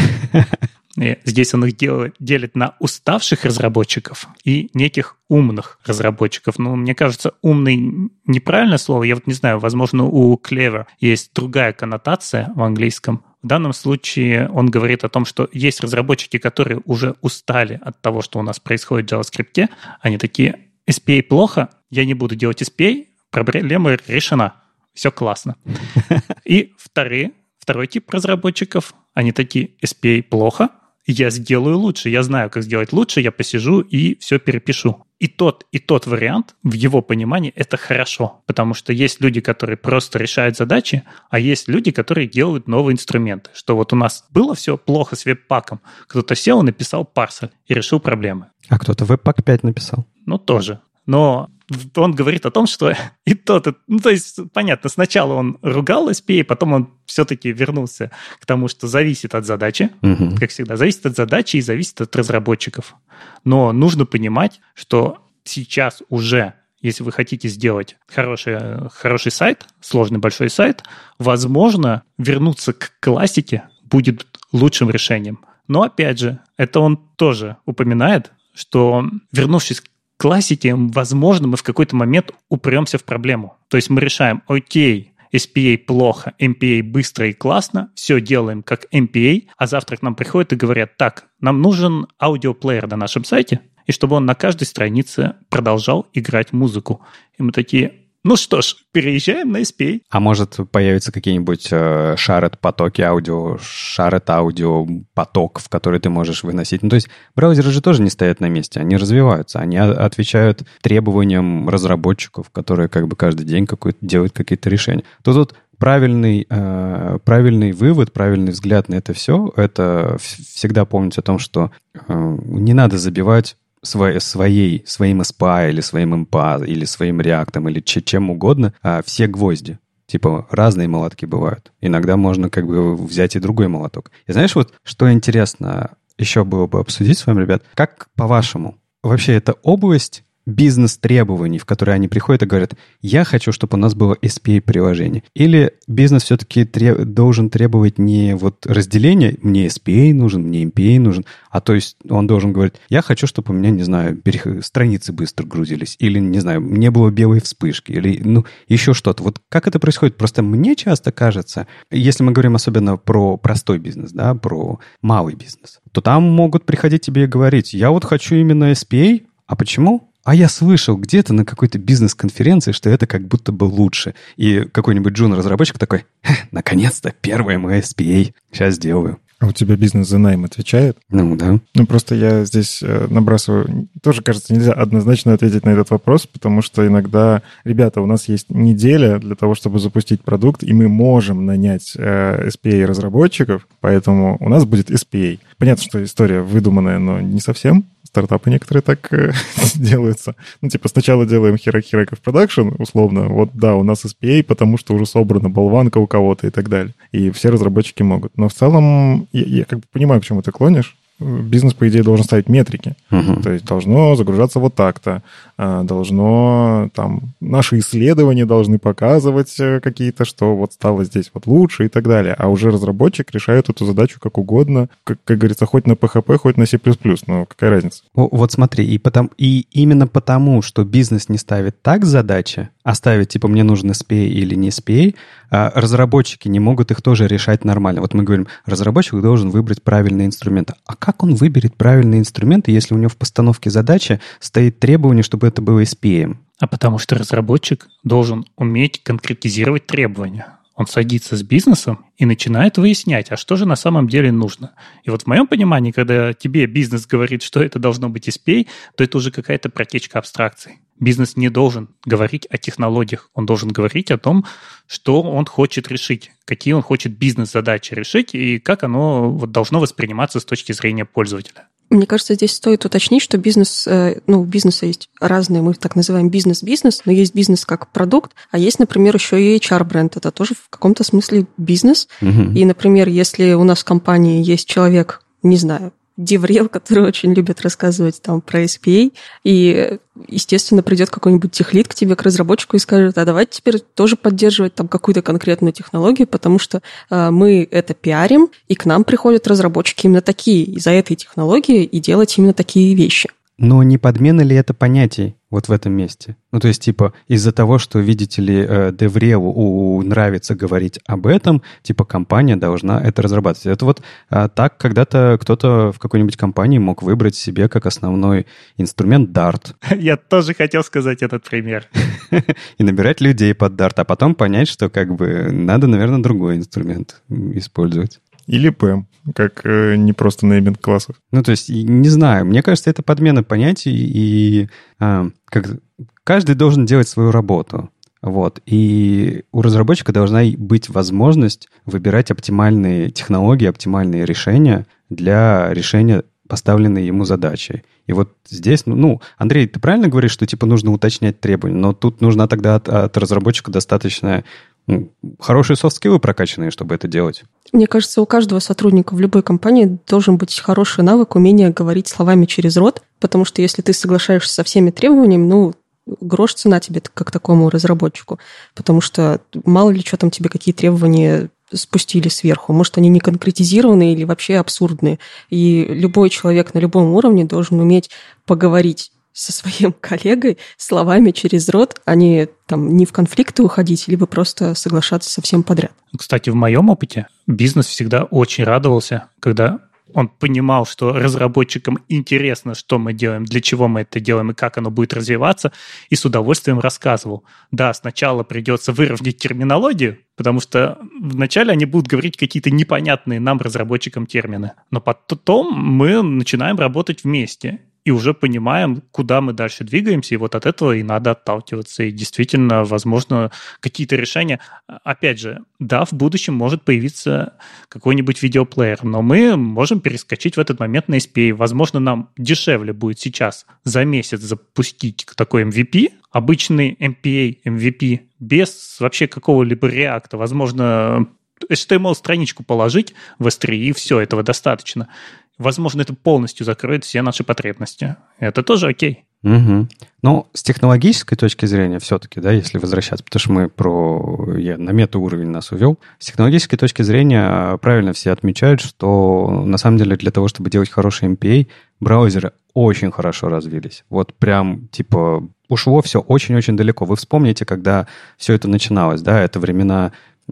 Здесь он их делает, делит на уставших разработчиков и неких умных разработчиков. Ну, мне кажется, умный неправильное слово. Я вот не знаю, возможно, у Clever есть другая коннотация в английском. В данном случае он говорит о том, что есть разработчики, которые уже устали от того, что у нас происходит в JavaScript. Они такие, SPA плохо, я не буду делать SPA, проблема решена. Все классно. И вторые, второй тип разработчиков, они такие, SPA плохо, я сделаю лучше, я знаю, как сделать лучше, я посижу и все перепишу. И тот, и тот вариант, в его понимании, это хорошо, потому что есть люди, которые просто решают задачи, а есть люди, которые делают новые инструменты. Что вот у нас было все плохо с веб-паком, кто-то сел, написал парсер и решил проблемы. А кто-то веб-пак 5 написал. Ну, тоже. Но он говорит о том, что и тот, ну, то есть, понятно, сначала он ругал SPA, потом он все-таки вернулся к тому, что зависит от задачи, угу. как всегда, зависит от задачи и зависит от разработчиков. Но нужно понимать, что сейчас уже если вы хотите сделать хороший, хороший сайт, сложный большой сайт, возможно, вернуться к классике будет лучшим решением. Но опять же, это он тоже упоминает, что вернувшись классике, возможно, мы в какой-то момент упремся в проблему. То есть мы решаем, окей, SPA плохо, MPA быстро и классно, все делаем как MPA, а завтра к нам приходят и говорят, так, нам нужен аудиоплеер на нашем сайте, и чтобы он на каждой странице продолжал играть музыку. И мы такие, ну что ж, переезжаем на SPA. А может появятся какие-нибудь э, шарет потоки аудио, шарет аудио поток, в который ты можешь выносить. Ну, то есть браузеры же тоже не стоят на месте, они развиваются, они отвечают требованиям разработчиков, которые как бы каждый день какой делают какие-то решения. То тут правильный, э, правильный вывод, правильный взгляд на это все, это всегда помнить о том, что э, не надо забивать своей, своей, своим SPA или своим MPA или своим реактом или чем угодно, а все гвозди. Типа разные молотки бывают. Иногда можно как бы взять и другой молоток. И знаешь, вот что интересно еще было бы обсудить с вами, ребят, как по-вашему, вообще эта область бизнес-требований, в которые они приходят и говорят, я хочу, чтобы у нас было SPA-приложение. Или бизнес все-таки треб- должен требовать не вот разделения, мне SPA нужен, мне MPA нужен, а то есть он должен говорить, я хочу, чтобы у меня, не знаю, перех... страницы быстро грузились, или, не знаю, не было белой вспышки, или, ну, еще что-то. Вот как это происходит? Просто мне часто кажется, если мы говорим особенно про простой бизнес, да, про малый бизнес, то там могут приходить тебе и говорить, я вот хочу именно SPA, а почему? А я слышал где-то на какой-то бизнес-конференции, что это как будто бы лучше. И какой-нибудь джун-разработчик такой, наконец-то, первое SPA. Сейчас сделаю. А у тебя бизнес за найм отвечает? Ну, да. Ну, просто я здесь э, набрасываю... Тоже, кажется, нельзя однозначно ответить на этот вопрос, потому что иногда, ребята, у нас есть неделя для того, чтобы запустить продукт, и мы можем нанять э, SPA-разработчиков, поэтому у нас будет SPA. Понятно, что история выдуманная, но не совсем стартапы некоторые так э, делаются. Ну, типа, сначала делаем херак-хераков продакшн, условно, вот, да, у нас SPA, потому что уже собрана болванка у кого-то и так далее. И все разработчики могут. Но в целом, я, я как бы понимаю, к чему ты клонишь бизнес, по идее, должен ставить метрики. Uh-huh. То есть должно загружаться вот так-то, а, должно там наши исследования должны показывать э, какие-то, что вот стало здесь вот лучше и так далее. А уже разработчик решает эту задачу как угодно, как, как говорится, хоть на PHP, хоть на C++, но какая разница? Вот смотри, и, потом, и именно потому, что бизнес не ставит так задачи, оставить, типа, мне нужен SPA или не SPA, а разработчики не могут их тоже решать нормально. Вот мы говорим, разработчик должен выбрать правильные инструменты. А как он выберет правильные инструменты, если у него в постановке задачи стоит требование, чтобы это было SPA? А потому что разработчик должен уметь конкретизировать требования он садится с бизнесом и начинает выяснять, а что же на самом деле нужно. И вот в моем понимании, когда тебе бизнес говорит, что это должно быть SPA, то это уже какая-то протечка абстракций. Бизнес не должен говорить о технологиях, он должен говорить о том, что он хочет решить, какие он хочет бизнес-задачи решить и как оно вот должно восприниматься с точки зрения пользователя. Мне кажется, здесь стоит уточнить, что бизнес, э, ну, у бизнеса есть разные, мы так называем бизнес-бизнес, но есть бизнес как продукт, а есть, например, еще и HR-бренд. Это тоже в каком-то смысле бизнес. Угу. И, например, если у нас в компании есть человек, не знаю, Деврел, который очень любит рассказывать там про SPA, и, естественно, придет какой-нибудь техлит к тебе, к разработчику и скажет, а давайте теперь тоже поддерживать там какую-то конкретную технологию, потому что э, мы это пиарим, и к нам приходят разработчики именно такие, из-за этой технологии, и делать именно такие вещи. Но не подмена ли это понятий вот в этом месте? Ну, то есть, типа, из-за того, что, видите ли, э, Девреву нравится говорить об этом, типа, компания должна это разрабатывать. Это вот а, так когда-то кто-то в какой-нибудь компании мог выбрать себе как основной инструмент Dart. Я тоже хотел сказать этот пример. И набирать людей под Dart, а потом понять, что как бы надо, наверное, другой инструмент использовать. Или ПЭМ, как э, не просто нейминг классов. Ну, то есть, не знаю, мне кажется, это подмена понятий, и а, как, каждый должен делать свою работу. Вот. И у разработчика должна быть возможность выбирать оптимальные технологии, оптимальные решения для решения поставленной ему задачи. И вот здесь, ну, ну, Андрей, ты правильно говоришь, что типа нужно уточнять требования, но тут нужна тогда от, от разработчика достаточно ну, хорошие софт-скиллы прокачанные, чтобы это делать. Мне кажется, у каждого сотрудника в любой компании должен быть хороший навык, умение говорить словами через рот, потому что если ты соглашаешься со всеми требованиями, ну, грош цена тебе как такому разработчику, потому что мало ли что там тебе какие требования спустили сверху. Может, они не конкретизированные или вообще абсурдные. И любой человек на любом уровне должен уметь поговорить со своим коллегой словами через рот, а не там не в конфликты уходить, либо просто соглашаться со всем подряд. Кстати, в моем опыте бизнес всегда очень радовался, когда он понимал, что разработчикам интересно, что мы делаем, для чего мы это делаем и как оно будет развиваться, и с удовольствием рассказывал. Да, сначала придется выровнять терминологию, потому что вначале они будут говорить какие-то непонятные нам, разработчикам, термины, но потом мы начинаем работать вместе и уже понимаем, куда мы дальше двигаемся, и вот от этого и надо отталкиваться. И действительно, возможно, какие-то решения... Опять же, да, в будущем может появиться какой-нибудь видеоплеер, но мы можем перескочить в этот момент на SPA. Возможно, нам дешевле будет сейчас за месяц запустить такой MVP, обычный MPA, MVP, без вообще какого-либо реакта. Возможно, HTML-страничку положить в S3, и все, этого достаточно возможно, это полностью закроет все наши потребности. Это тоже окей. Угу. Ну, с технологической точки зрения все-таки, да, если возвращаться, потому что мы про... Я на метауровень нас увел. С технологической точки зрения а, правильно все отмечают, что на самом деле для того, чтобы делать хороший MPA, браузеры очень хорошо развились. Вот прям, типа, ушло все очень-очень далеко. Вы вспомните, когда все это начиналось, да, это времена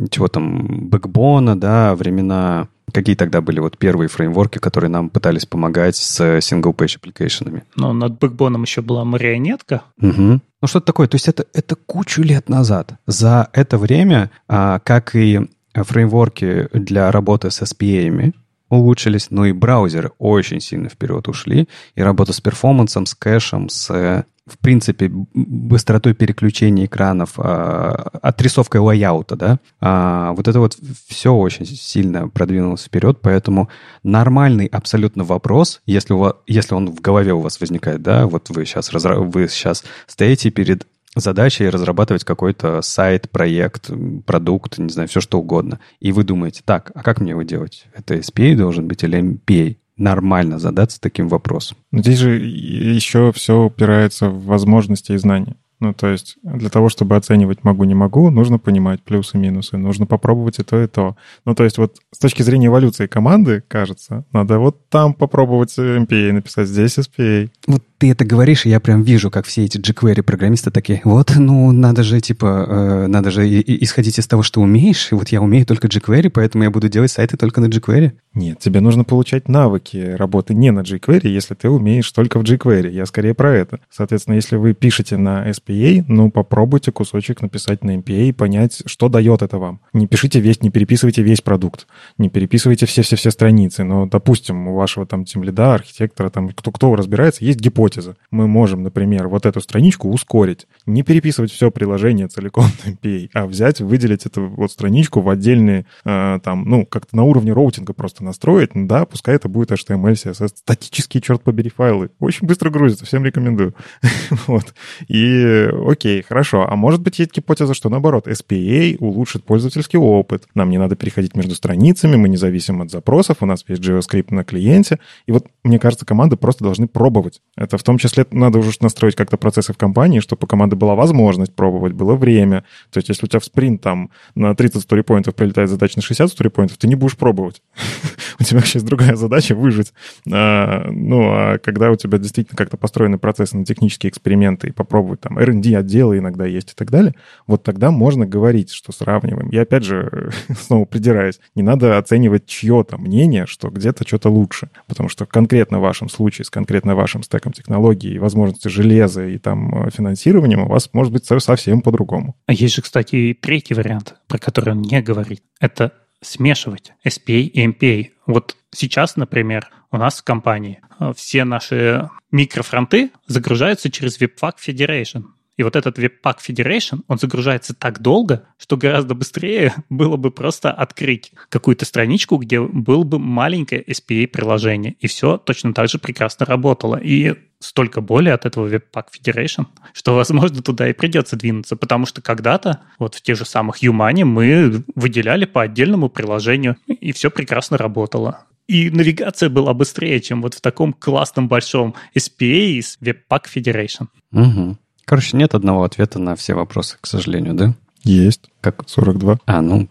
чего там, бэкбона, да, времена Какие тогда были вот первые фреймворки, которые нам пытались помогать с single-page application? Ну, над бэкбоном еще была марионетка. Угу. Ну, что-то такое. То есть это, это кучу лет назад. За это время, а, как и фреймворки для работы с SPA, улучшились, но и браузеры очень сильно вперед ушли, и работа с перформансом, с кэшем, с в принципе, быстротой переключения экранов, а, отрисовкой лайаута, да, а, вот это вот все очень сильно продвинулось вперед, поэтому нормальный абсолютно вопрос, если, у вас, если он в голове у вас возникает, да, вот вы сейчас, вы сейчас стоите перед задачей разрабатывать какой-то сайт, проект, продукт, не знаю, все что угодно. И вы думаете, так, а как мне его делать? Это SPA должен быть или MPA? нормально задаться таким вопросом. Но здесь же еще все упирается в возможности и знания. Ну, то есть для того, чтобы оценивать могу-не могу, нужно понимать плюсы-минусы, нужно попробовать и то, и то. Ну, то есть вот с точки зрения эволюции команды, кажется, надо вот там попробовать MPA написать, здесь SPA. Вот ты это говоришь, и я прям вижу, как все эти jQuery программисты такие, вот, ну, надо же, типа, э, надо же исходить из того, что умеешь, и вот я умею только jQuery, поэтому я буду делать сайты только на jQuery. Нет, тебе нужно получать навыки работы не на jQuery, если ты умеешь только в jQuery. Я скорее про это. Соответственно, если вы пишете на SPA, ну, попробуйте кусочек написать на MPA и понять, что дает это вам. Не пишите весь, не переписывайте весь продукт, не переписывайте все-все-все страницы. Но, допустим, у вашего там тимлида, архитектора, там, кто, кто разбирается, есть гипотеза, гипотеза. Мы можем, например, вот эту страничку ускорить. Не переписывать все приложение целиком на MPA, а взять, выделить эту вот страничку в отдельные, э, там, ну, как-то на уровне роутинга просто настроить. Да, пускай это будет HTML, CSS. Статические, черт побери, файлы. Очень быстро грузится, всем рекомендую. вот. И окей, хорошо. А может быть, есть гипотеза, что наоборот, SPA улучшит пользовательский опыт. Нам не надо переходить между страницами, мы не зависим от запросов, у нас есть JavaScript на клиенте. И вот, мне кажется, команды просто должны пробовать. Это в том числе надо уже настроить как-то процессы в компании, чтобы у команды была возможность пробовать, было время. То есть если у тебя в спринт там на 30 сторипоинтов прилетает задача на 60 сторипоинтов, ты не будешь пробовать. у тебя сейчас другая задача выжить. А, ну, а когда у тебя действительно как-то построены процессы на технические эксперименты и попробовать там R&D отделы иногда есть и так далее, вот тогда можно говорить, что сравниваем. Я опять же снова придираюсь. Не надо оценивать чье-то мнение, что где-то что-то лучше. Потому что конкретно в вашем случае, с конкретно вашим стеком технологий, технологий, возможности железа и там э, финансированием, у вас может быть совсем по-другому. А есть же, кстати, и третий вариант, про который он не говорит. Это смешивать SPA и MPA. Вот сейчас, например, у нас в компании э, все наши микрофронты загружаются через Webpack Federation. И вот этот Webpack Federation, он загружается так долго, что гораздо быстрее было бы просто открыть какую-то страничку, где было бы маленькое SPA-приложение, и все точно так же прекрасно работало. И столько боли от этого Webpack Federation, что, возможно, туда и придется двинуться, потому что когда-то вот в тех же самых Юмане мы выделяли по отдельному приложению, и все прекрасно работало. И навигация была быстрее, чем вот в таком классном большом SPA с Webpack Federation. Угу. Короче, нет одного ответа на все вопросы, к сожалению, да? Есть. Как? 42. А, ну.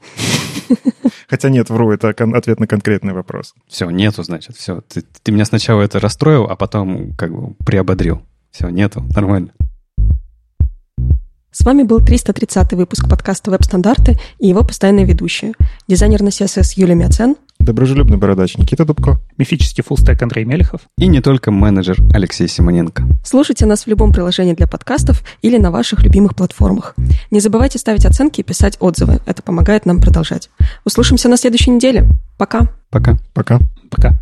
Хотя нет, вру, это ответ на конкретный вопрос. Все, нету, значит, все. Ты, ты меня сначала это расстроил, а потом как бы приободрил. Все, нету, нормально. С вами был 330 выпуск подкаста «Веб-стандарты» и его постоянные ведущие. Дизайнер на CSS Юлия Мяцен. Доброжелюбный бородач Никита Дубко. Мифический фуллстек Андрей Мелехов. И не только менеджер Алексей Симоненко. Слушайте нас в любом приложении для подкастов или на ваших любимых платформах. Не забывайте ставить оценки и писать отзывы. Это помогает нам продолжать. Услышимся на следующей неделе. Пока. Пока. Пока. Пока.